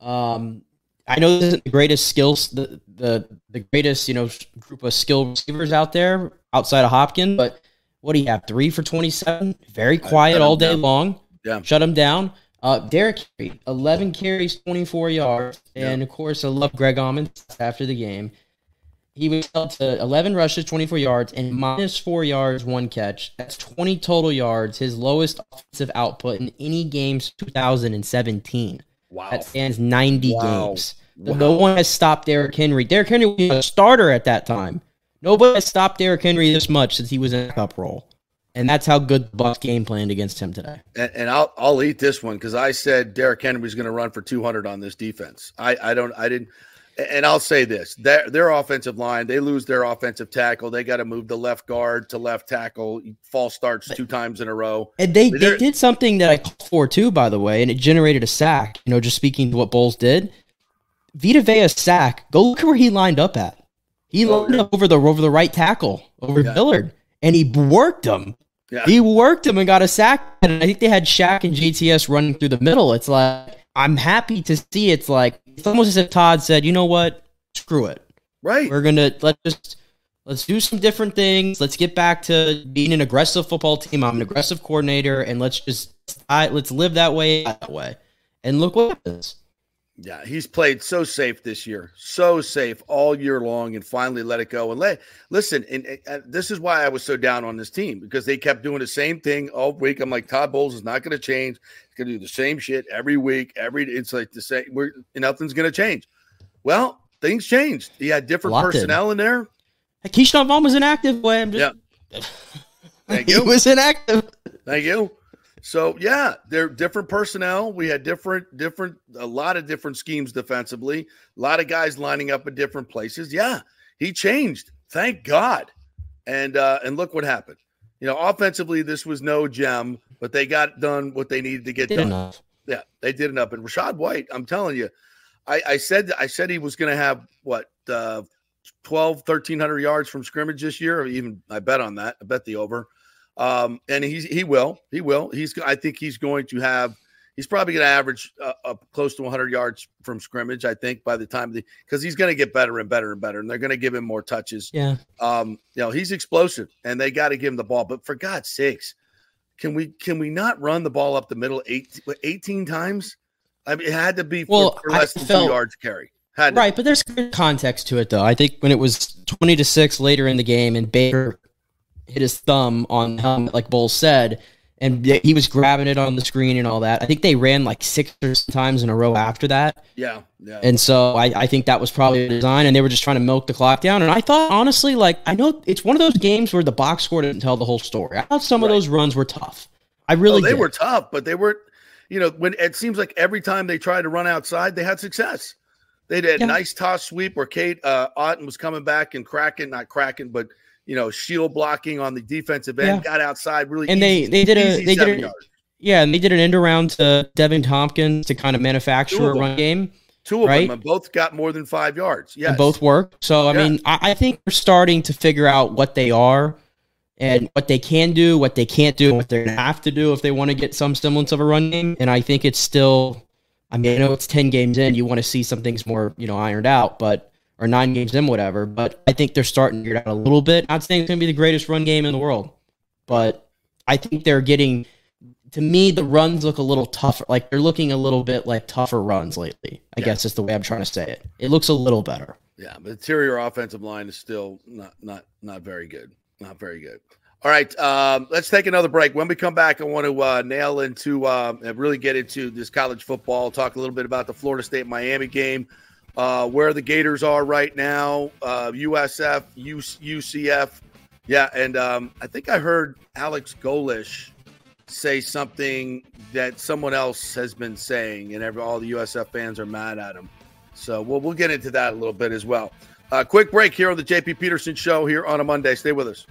Um, I know this isn't the greatest skills, the the the greatest you know group of skill receivers out there outside of Hopkins, but what do you have? Three for twenty seven. Very quiet all day down. long. Yeah. Shut him down. Uh, Derrick Henry, 11 carries, 24 yards. And of course, I love Greg Auman after the game. He was held to 11 rushes, 24 yards, and minus four yards, one catch. That's 20 total yards, his lowest offensive output in any game since 2017. Wow. That stands 90 Wow. games. No one has stopped Derrick Henry. Derrick Henry was a starter at that time. Nobody has stopped Derrick Henry this much since he was in a cup role. And that's how good the Bucs game planned against him today. and, and I'll I'll eat this one because I said Derrick Henry was going to run for 200 on this defense. I I don't I didn't. And I'll say this: their their offensive line, they lose their offensive tackle. They got to move the left guard to left tackle. False starts two times in a row. And they, They're- they did something that I called for too, by the way, and it generated a sack. You know, just speaking to what Bowles did. Vita Vea's sack, go look where he lined up at. He oh, lined up over the over the right tackle, over Yeah. Billard, and he worked him. Yeah. He worked him and got a sack. And I think they had Shaq and GTS running through the middle. It's like I'm happy to see. It's like it's almost as if Todd said, "You know what? Screw it. Right. We're gonna let's just let's do some different things. Let's get back to being an aggressive football team. I'm an aggressive coordinator, and let's just I, let's live that way that way. And look what happens. Yeah, he's played so safe this year, so safe all year long, and finally let it go. And let listen, and, and- and this is why I was so down on this team because they kept doing the same thing all week. I'm like, Todd Bowles is not going to change. To do the same shit every week. Every it's like the same. We're nothing's going to change. Well, things changed. He had different lot did. personnel in there. Ke'Shawn Vaughn was inactive. Boy, I'm just Thank you. he was inactive. Thank you. So yeah, they're different personnel. We had different, different, a lot of different schemes defensively. A lot of guys lining up in different places. Yeah, he changed. Thank God. And uh, and look what happened. You know, offensively, this was no gem, but they got done what they needed to get done. enough. Yeah, they did enough. And Rachaad White, I'm telling you, I, I said I said he was going to have what uh, 12, 1300 yards from scrimmage this year, or even I bet on that. I bet the over. Um, and he's he will, he will. He's I think he's going to have. He's probably going to average uh, up close to 100 yards from scrimmage. I think by the time the because he's going to get better and better and better, and they're going to give him more touches. Yeah. Um, you know he's explosive, and they got to give him the ball. But for God's sakes, can we can we not run the ball up the middle eight, 18 times? I mean, it had to be for, Well, for less I than felt- two yards carry. Had to Right, but there's context to it though. I think when it was 20 to 6 later in the game and Baker hit his thumb on the helmet like Bowles said and he was grabbing it on the screen and all that. I think they ran like six or seven times in a row after that. Yeah, yeah. And so I, I think that was probably the design, and they were just trying to milk the clock down. And I thought, honestly, like, I know it's one of those games where the box score didn't tell the whole story. I thought some of those runs were tough. I really oh, they did. were tough, but they were, you know, when it seems like every time they tried to run outside, they had success. They did a Yeah. nice toss sweep where Cade uh, Otton was coming back and cracking, not cracking, but you know, shield blocking on the defensive end, Yeah. got outside really. and easy, they they did a they did a, yeah, and they did an end around to Deven Thompkins to kind of manufacture a run game. Two of right? them, both got more than five yards. Yeah, both work. So I Yeah. mean, I, I think we're starting to figure out what they are and what they can do, what they can't do, what they're gonna have to do if they want to get some semblance of a run game. And I think it's still, I mean, I know it's ten games in, you want to see some things more, you know, ironed out, but or nine games in, whatever. But I think they're starting to get out a little bit. Not saying it's gonna be the greatest run game in the world, but I think they're getting. To me, the runs look a little tougher. Like they're looking a little bit like tougher runs lately. I guess is the way I'm trying to say it. It looks a little better. Yeah, but interior offensive line is still not not not very good. Not very good. All right, um, let's take another break. When we come back, I want to uh, nail into uh, and really get into this college football. Talk a little bit about the Florida State Miami game, uh, where the Gators are right now, uh, USF, UCF. Yeah, and um, I think I heard Alex Golesh say something that someone else has been saying, and every, all the USF fans are mad at him. So we'll we'll get into that a little bit as well. Uh, quick break here on the JP Peterson Show here on a Monday. Stay with us.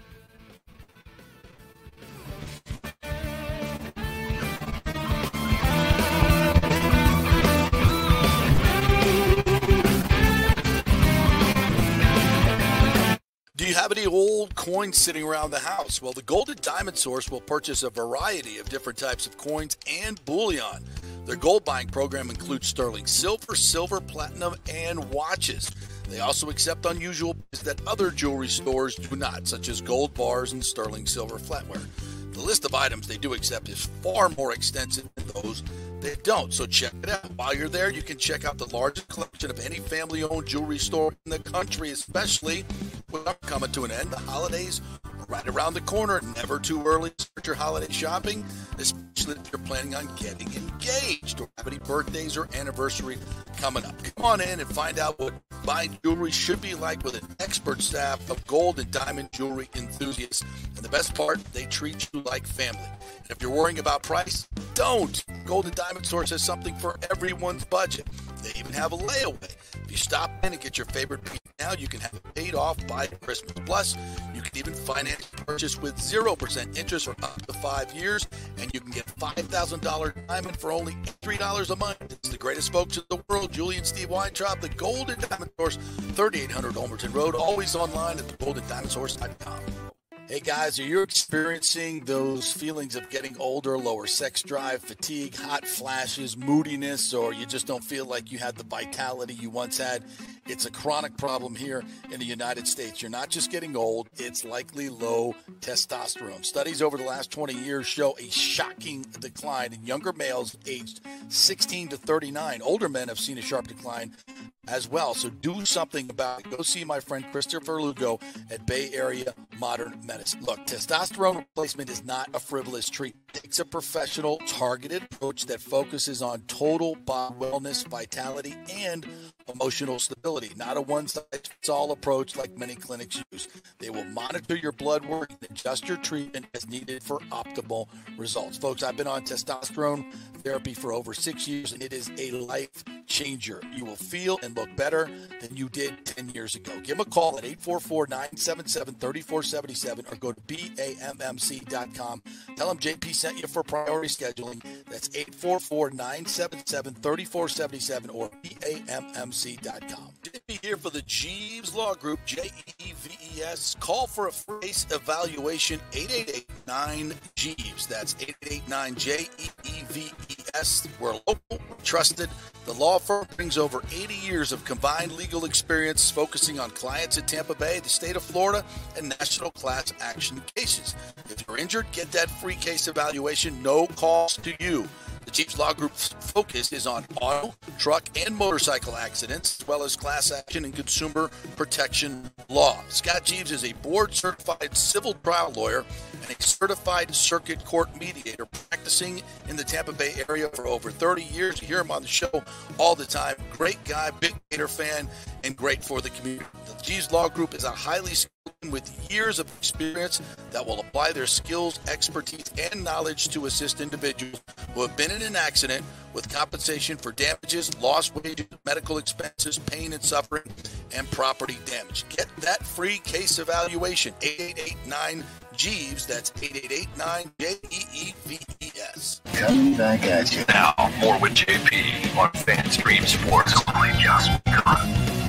Have any old coins sitting around the house? Well, the Gold and Diamond Source will purchase a variety of different types of coins and bullion. Their gold buying program includes sterling silver, silver, platinum, and watches. They also accept unusual that other jewelry stores do not, such as gold bars and sterling silver flatware. The list of items they do accept is far more extensive than those that don't, so check it out. While you're there, you can check out the largest collection of any family owned jewelry store in the country, especially without coming to an end. The holidays right around the corner. Never too early to start your holiday shopping, especially if you're planning on getting engaged or have any birthdays or anniversary coming up. Come on in and find out what buying jewelry should be like with an expert staff of gold and diamond jewelry enthusiasts. And the best part, they treat you like family. And if you're worrying about price, don't. Gold and Diamond Source has something for everyone's budget. They even have a layaway. If you stop in and get your favorite piece now, you can have it paid off by Christmas. Plus, you can even finance purchase with 0% interest for up to five years, and you can get $5,000 diamond for only $3 a month. It's the greatest folks in the world, Julie and Steve Weintraub, the Gold and Diamond Source, 3800 Ulmerton Road, always online at thegoldendiamondsource.com. Hey guys, are you experiencing those feelings of getting older, lower sex drive, fatigue, hot flashes, moodiness, or you just don't feel like you had the vitality you once had? It's a chronic problem here in the United States. You're not just getting old, it's likely low testosterone. Studies over the last 20 years show a shocking decline in younger males aged 16 to 39. Older men have seen a sharp decline as well. So do something about it. Go see my friend Christopher Lugo at Bay Area Modern Medicine. Look, testosterone replacement is not a frivolous treatment. It takes a professional, targeted approach that focuses on total body wellness, vitality, and emotional stability, not a one size fits all approach like many clinics use. They will monitor your blood work and adjust your treatment as needed for optimal results. Folks, I've been on testosterone therapy for over six years, and it is a life changer. You will feel and look better than you did 10 years ago. Give them a call at 844 977 3477 or go to BAMMC.com. Tell them JP sent you for priority scheduling. That's 844 977 3477 or BAMMC.com. JP here for the Jeeves Law Group, J E V E S. Call for a free case evaluation, 888 Jeeves. That's 889 J E E V E S. We're local, trusted. The law firm brings over 80 years of combined legal experience focusing on clients in Tampa Bay, the state of Florida, and national class action cases. If you're injured, get that free case evaluation, no cost to you. Jeeves Law Group's focus is on auto, truck, and motorcycle accidents, as well as class action and consumer protection law. Scott Jeeves is a board certified civil trial lawyer and a certified circuit court mediator practicing in the Tampa Bay area for over 30 years. You hear him on the show all the time. Great guy, big Gator fan, and great for the community. The Jeeves Law Group is a highly with years of experience that will apply their skills, expertise, and knowledge to assist individuals who have been in an accident with compensation for damages, lost wages, medical expenses, pain and suffering, and property damage. Get that free case evaluation, 8889 Jeeves. That's 8889 J E E V E S. Coming back at you. Now, more with JP on FanStream Sports. Come on.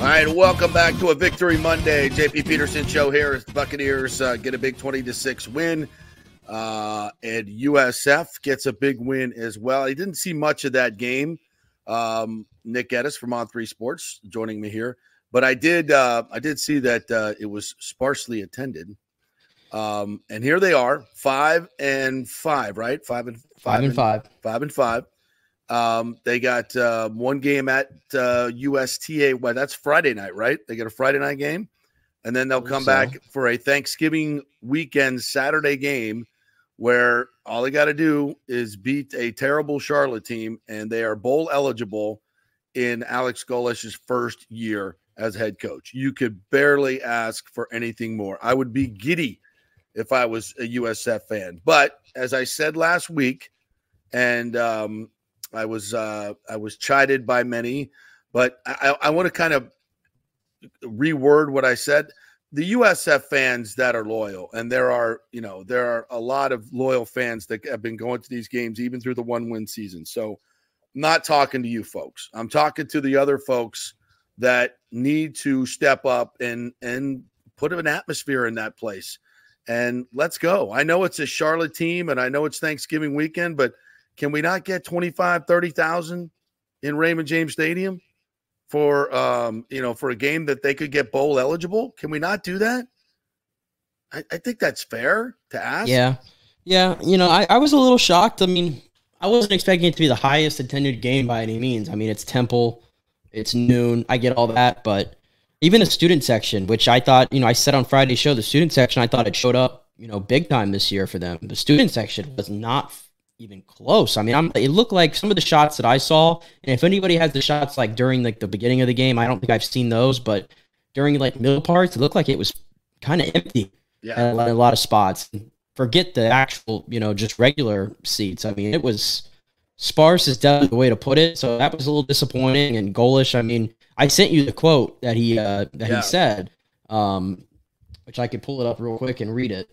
All right, welcome back to a Victory Monday. JP Peterson show here as the Buccaneers uh, get a big 20 to 6 win. Uh, and USF gets a big win as well. I didn't see much of that game. Um, Nick Geddes from On Three Sports joining me here, but I did uh, I did see that uh, it was sparsely attended. Um, and here they are, five and five, right? Five and five, Five and five. five and five. Um, they got uh, one game at uh, UTSA. Well, that's Friday night, right? They get a Friday night game, and then they'll come so. back for a Thanksgiving weekend Saturday game, where all they got to do is beat a terrible Charlotte team, and they are bowl eligible in Alex Golesh's first year as head coach. You could barely ask for anything more. I would be giddy if I was a USF fan, but as I said last week, and um, I was uh, I was chided by many, but I, I want to kind of reword what I said. The USF fans that are loyal, and there are you know there are a lot of loyal fans that have been going to these games even through the one win season. So, I'm not talking to you folks. I'm talking to the other folks that need to step up and and put an atmosphere in that place. And let's go. I know it's a Charlotte team, and I know it's Thanksgiving weekend, but can we not get 25, 30,000 in Raymond James Stadium for um, you know, for a game that they could get bowl eligible? Can we not do that? I, I think that's fair to ask. Yeah. Yeah. You know, I, I was a little shocked. I mean, I wasn't expecting it to be the highest attended game by any means. I mean, it's Temple, it's noon. I get all that, but even the student section, which I thought, you know, I said on Friday's show, the student section, I thought it showed up, you know, big time this year for them. The student section was not even close. I mean, I'm, it looked like some of the shots that I saw, and if anybody has the shots like during like the beginning of the game, I don't think I've seen those, but during like middle parts, it looked like it was kind of empty. Yeah. at a lot, of spots. Forget the actual, you know, just regular seats. I mean, it was sparse is definitely the way to put it. So that was a little disappointing. And Golesh, I mean, I sent you the quote that he uh, that Yeah. he said, um, which I could pull it up real quick and read it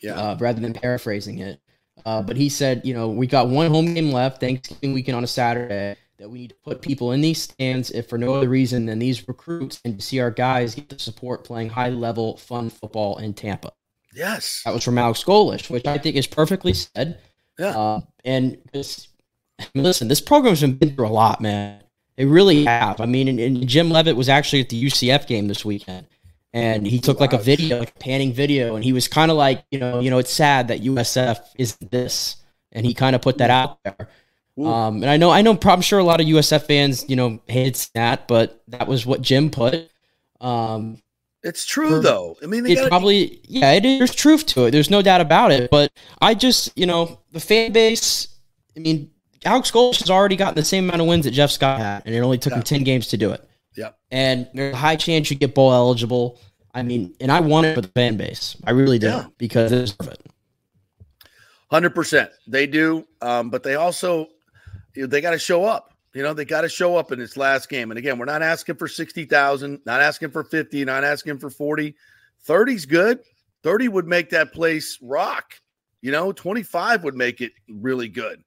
Yeah. uh, rather than paraphrasing it. Uh, but he said, you know, we got one home game left, Thanksgiving weekend on a Saturday, that we need to put people in these stands if for no other reason than these recruits and to see our guys get the support playing high level, fun football in Tampa. Yes. That was from Alex Golesh, which I think is perfectly said. Yeah. Uh, and it's, I mean, listen, this program's been through a lot, man. They really have. I mean, and, and Jim Leavitt was actually at the UCF game this weekend, and he took like a video, like a panning video, and he was kind of like, you know, you know, it's sad that USF is this, and he kind of put that out there. Um, and I know, I know, I'm sure a lot of USF fans, you know, hated that, but that was what Jim put. Um, It's true though. I mean, they it's gotta- probably yeah. It, there's truth to it. There's no doubt about it. But I just you know the fan base. I mean, Alex Gold has already gotten the same amount of wins that Jeff Scott had, and it only took him ten games to do it. Yep. And there's a high chance you get bowl eligible. I mean, and I want it for the fan base. I really do Yeah. because they deserve it. Hundred percent, they do. Um, but they also they got to show up. You know, they got to show up in this last game. And again, we're not asking for sixty thousand, not asking for fifty, not asking for 40. 30's good. Thirty would make that place rock. You know, twenty five would make it really good.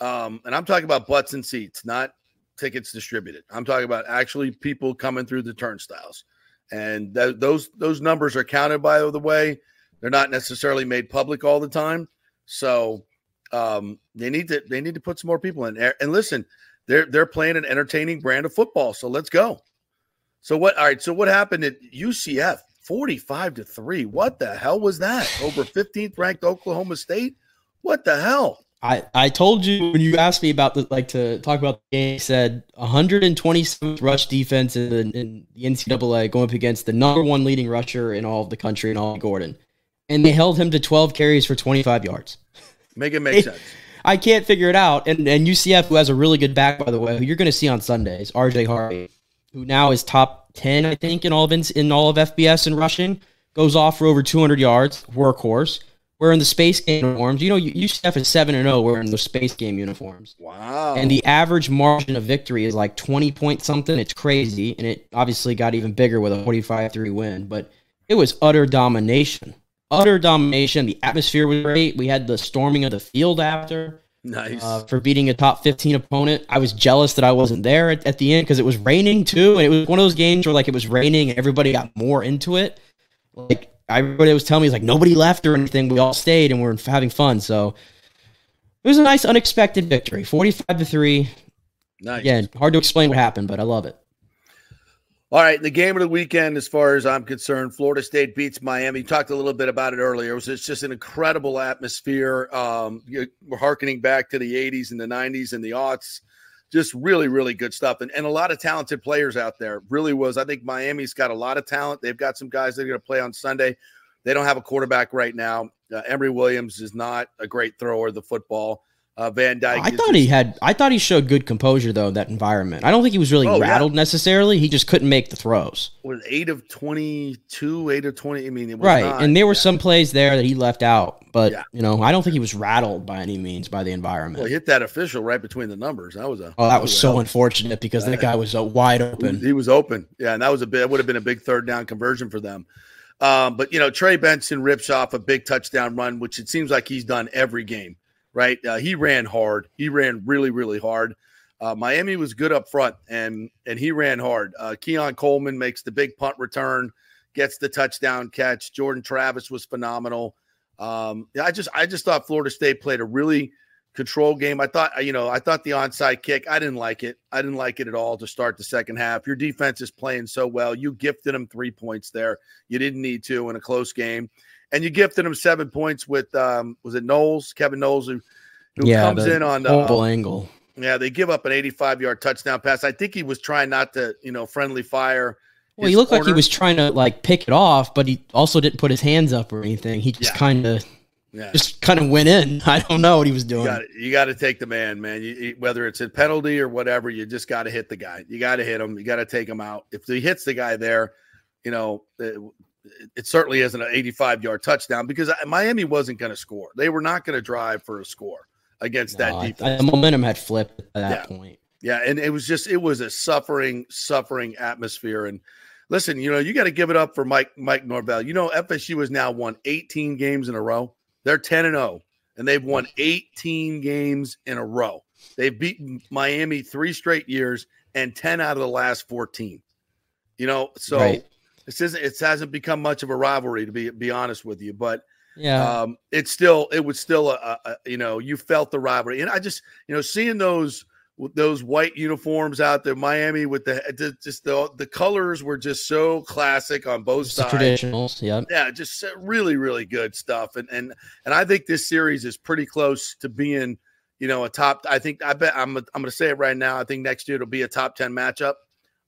Um, and I'm talking about butts and seats, not tickets distributed. I'm talking about actually people coming through the turnstiles, and th- those those numbers are counted. By the way, they're not necessarily made public all the time, so um, they need to they need to put some more people in there. And listen, they're they're playing an entertaining brand of football, so let's go. So what? All right. So what happened at UCF? 45 to 3. What the hell was that? Over 15th ranked Oklahoma State? What the hell? I, I told you when you asked me about the like to talk about the game, I said 127th rush defense in the, in the NCAA going up against the number one leading rusher in all of the country, and Ollie Gordon, and they held him to 12 carries for 25 yards. Make it make sense. I can't figure it out. And and UCF, who has a really good back, by the way, who you're going to see on Sundays, RJ Harvey, who now is top 10, I think, in all of in all of FBS in rushing, goes off for over 200 yards, workhorse. We're in the space game uniforms. You know, UCF is 7 and 0 wearing the space game uniforms. Wow. And the average margin of victory is like 20 point something. It's crazy. And it obviously got even bigger with a 45 3 win. But it was utter domination. Utter domination. The atmosphere was great. We had the storming of the field after. Nice. Uh, for beating a top 15 opponent. I was jealous that I wasn't there at, at the end because it was raining too. And it was one of those games where like it was raining and everybody got more into it. Like everybody was telling me, it's like nobody left or anything. We all stayed and we're having fun. So it was a nice unexpected victory 45 to 3. Nice. Again, hard to explain what happened, but I love it. All right, the game of the weekend, as far as I'm concerned, Florida State beats Miami. You talked a little bit about it earlier. It was it's just an incredible atmosphere. Um, we're harkening back to the 80s and the 90s and the aughts. Just really, really good stuff, and, and a lot of talented players out there. Really was. I think Miami's got a lot of talent. They've got some guys that are going to play on Sunday. They don't have a quarterback right now. Uh, Emory Williams is not a great thrower of the football. Uh, Van Dyke. I thought he had. I thought he showed good composure though in that environment. I don't think he was really Oh, yeah. rattled necessarily. He just couldn't make the throws. was eight of twenty-two, eight of twenty. I mean, it was Right, not- and there were some plays there that he left out, but Yeah. you know, I don't think he was rattled by any means by the environment. Well, he hit that official right between the numbers. That was a. oh, that was a so unfortunate because that guy was uh, wide open. He was open. Yeah, and that was a bit. Would have been a big third down conversion for them. Um, but you know, Trey Benson rips off a big touchdown run, which it seems like he's done every game. Right? Uh, he ran hard. He ran really, really hard. Uh, Miami was good up front, and and he ran hard. Uh, Keon Coleman makes the big punt return, gets the touchdown catch. Jordan Travis was phenomenal. Um, I just I just thought Florida State played a really control game. I thought you know I thought the onside kick. I didn't like it. I didn't like it at all to start the second half. Your defense is playing so well. You gifted them three points there. You didn't need to in a close game, and you gifted him seven points with um, was it Knowles, Kevin Knowles, who who yeah, comes in on the horrible angle. yeah, they give up an 85 yard touchdown pass. I think he was trying not to, you know, friendly fire. Well, he looked like he was trying to like pick it off, but he also didn't put his hands up or anything. He just Yeah. kind of Yeah. just kind of went in. I don't know what he was doing. you got to take the man, man. You, you- whether it's a penalty or whatever, you just got to hit the guy. You got to hit him. You got to take him out. If he hits the guy there, you know, it, certainly isn't an 85 yard touchdown because Miami wasn't going to score. They were not going to drive for a score against No, that defense. the momentum had flipped at that Yeah. point. Yeah, and it was just it was a suffering, suffering atmosphere. And listen, you know, you got to give it up for Mike Mike Norvell. You know, FSU has now won 18 games in a row. They're 10 and 0, and they've won 18 games in a row. They've beaten Miami three straight years and 10 out of the last 14. You know, so Right. This isn't it hasn't become much of a rivalry to be be honest with you, but Yeah. um, it's still it was still a, a, you know you felt the rivalry, and I just you know seeing those those white uniforms out there, Miami with the just- the the colors were just so classic on both sides. traditionals. Yeah. Yeah, just really really good stuff, and and and I think this series is pretty close to being you know a top. I think I bet I'm I'm going to say it right now. I think next year it'll be a top ten matchup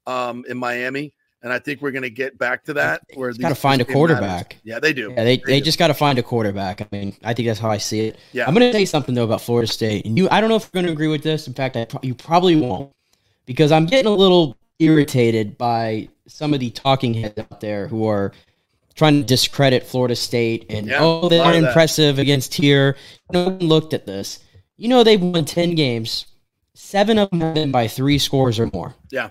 um, in Miami. And I think we're going to get back to that. Where Got to find a game matters. quarterback. Yeah, they do. Yeah, they, they do. just got to find a quarterback. I mean, I think that's how I see it. Yeah. I'm going to say something though about Florida State, and you. I don't know if you're going to agree with this. In fact, I, pro- you probably won't, because I'm getting a little irritated by some of the talking heads out there who are trying to discredit Florida State and Yeah, oh they're impressive against here. No one looked at this. You know they've won ten games, seven of them have been by three scores or more. Yeah.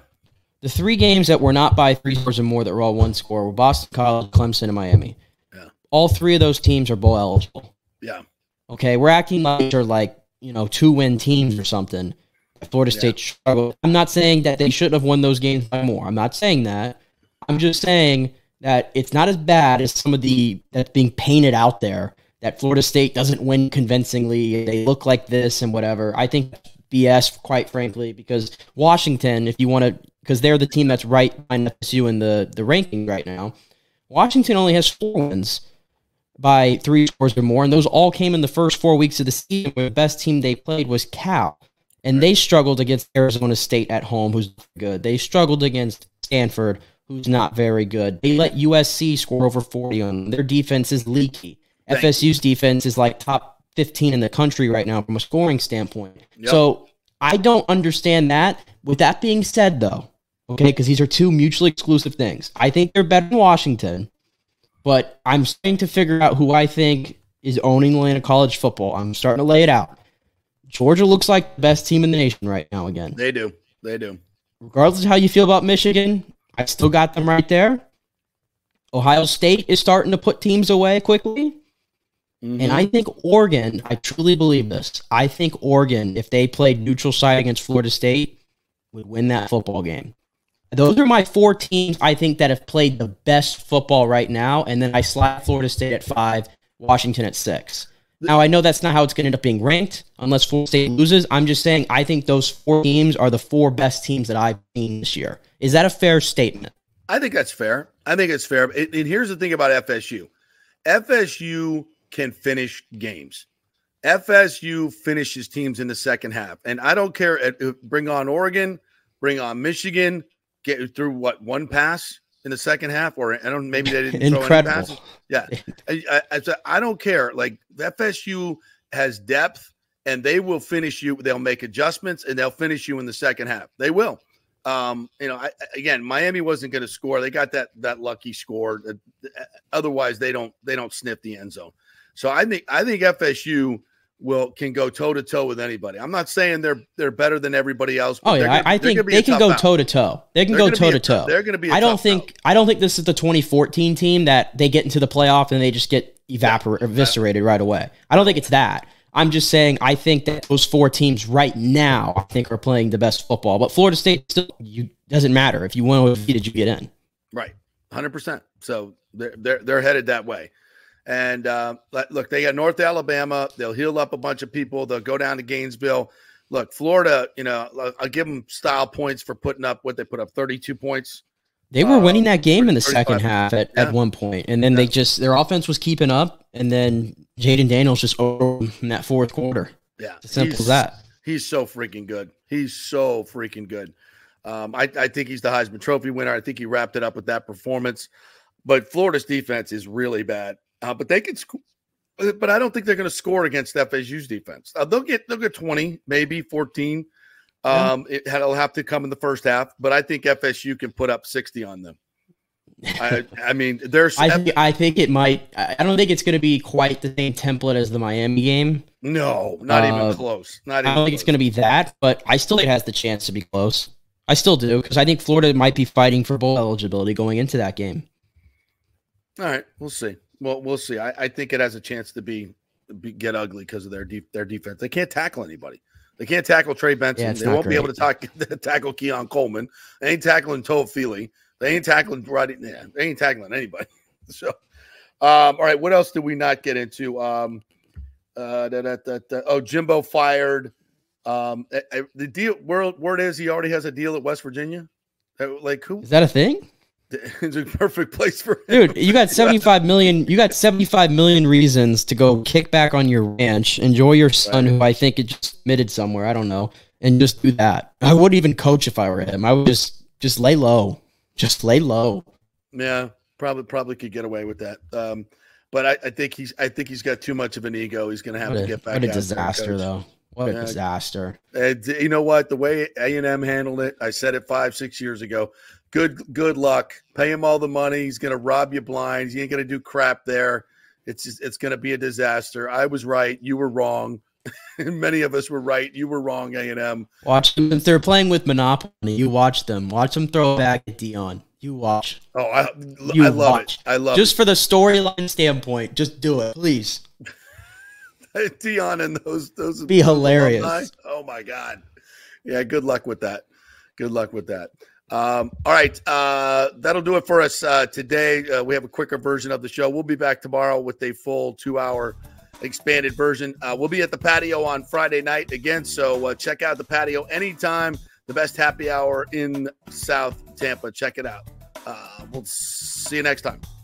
The three games that were not by three scores or more that were all one score were Boston College, Clemson, and Miami. Yeah. All three of those teams are bowl eligible. Yeah. Okay, we're acting like they're like you know two win teams or something. Florida State struggled. I'm not saying that they shouldn't have won those games by more. I'm not saying that. I'm just saying that it's not as bad as some of the that's being painted out there that Florida State doesn't win convincingly. They look like this and whatever. I think BS, quite frankly, because Washington, if you want to, because they're the team that's right behind FSU in the the ranking right now. Washington only has four wins by three scores or more, and those all came in the first four weeks of the season. Where the best team they played was Cal, and they struggled against Arizona State at home, who's good. They struggled against Stanford, who's not very good. They let USC score over forty on them. Their defense is leaky. FSU's defense is like top fifteen in the country right now from a scoring standpoint. Yep. So I don't understand that. With that being said, though, okay, because these are two mutually exclusive things. I think they're better than Washington, but I'm starting to figure out who I think is owning the land of college football. I'm starting to lay it out. Georgia looks like the best team in the nation right now again. They do. They do. Regardless of how you feel about Michigan, I still got them right there. Ohio State is starting to put teams away quickly. Mm-hmm. And I think Oregon, I truly believe this. I think Oregon, if they played neutral site against Florida State, would win that football game. Those are my four teams I think that have played the best football right now. And then I slide Florida State at five, Washington at six. Now, I know that's not how it's going to end up being ranked unless Florida State loses. I'm just saying I think those four teams are the four best teams that I've seen this year. Is that a fair statement? I think that's fair. I think it's fair. And here's the thing about FSU FSU can finish games. FSU finishes teams in the second half. And I don't care. Bring on Oregon, bring on Michigan, get through what, one pass in the second half? Or I don't, maybe they didn't throw any passes. Yeah. I, I, I, don't care. Like FSU has depth and they will finish you. They'll make adjustments and they'll finish you in the second half. They will. Um, you know, I, again, Miami wasn't going to score. They got that that lucky score. Otherwise, they don't they don't sniff the end zone. So I think I think FSU will can go toe to toe with anybody. I'm not saying they're they're better than everybody else. but Oh yeah, gonna- I, think they can go toe to toe. They can They're go toe to toe. they're gonna be a I don't think I don't think this is the 2014 team that they get into the playoff and they just get evaporated, eviscerated right away. I don't think it's that. I'm just saying I think that those four teams right now I think are playing the best football. But Florida State still you doesn't matter if you win or defeated you get in. Right, hundred percent. So they're they're they're headed that way. And uh, look, they got North Alabama. They'll heal up a bunch of people. They'll go down to Gainesville. Look, Florida. You know, I'll- give them style points for putting up what they put up thirty two points. They were winning Um, that game in the second half at, Yeah. at one point, and then they just their offense was keeping up, and then Jayden Daniels just over in that fourth quarter. Yeah, It's as simple he's- as that. He's so freaking good. He's so freaking good. Um, I, I think he's the Heisman Trophy winner. I think he wrapped it up with that performance. But Florida's defense is really bad. Uh, but they can score. But I don't think they're going to score against FSU's defense. Uh, they'll get they'll get twenty, maybe fourteen. Yeah. Um, it, it'll have to come in the first half. But I think FSU can put up sixty on them. I, I mean, there's I think, I think it might. I don't think it's going to be quite the same template as the Miami game. no, not even Uh, close. Not Even I don't think it's going to be that, but I still think it has the chance to be close. I still do because I think Florida might be fighting for bowl eligibility going into that game. All right, we'll see. Well, we'll see. I, I think it has a chance to be, be get ugly because of their deep their defense. They can't tackle anybody. They can't tackle Trey Benson. Yeah, they won't be able to talk, tackle Keon Coleman. They ain't tackling Toafili. They ain't tackling. Yeah, they ain't tackling anybody. So, um, all right. What else did we not get into? Um, uh, da, da, da, oh, Jimbo fired. Um, eh, eh, the deal. Word, word is he already has a deal at West Virginia. Like who? Is that a thing? It's a perfect place for him. Dude, you got 75 million you got 75 million reasons to go kick back on your ranch, enjoy your son who I think it just committed somewhere, I don't know, and just do that. I wouldn't even coach if I were him. I would just just lay low. Just lay low. Yeah, probably probably could get away with that. Um, but I, I think he's I think he's got too much of an ego. He's going to have What to a, get back. what a disaster though. What a disaster. And you know what? The way A and M handled it, I said it five six years ago. Good good luck. Pay him all the money. He's going to rob you blind. He ain't going to do crap there. It's just- it's going to be a disaster. I was right. You were wrong. Many of us were right. You were wrong. A and M. Watch them if they're playing with Monopoly. You watch them. Watch them throw back at Deion. You watch. Oh, I, You I love watch. it. I love Just for the storyline standpoint, just do it, please. Deion and those those Be hilarious. alumni. Oh my god. yeah, good luck with that. Good luck with that. Um, all right, uh, that'll do it for us uh, today. Uh, we have a quicker version of the show. We'll be back tomorrow with a full two-hour expanded version. Uh, we'll be at the patio on Friday night again, so uh, check out the patio anytime. The best happy hour in South Tampa. Check it out. Uh, we'll see you next time.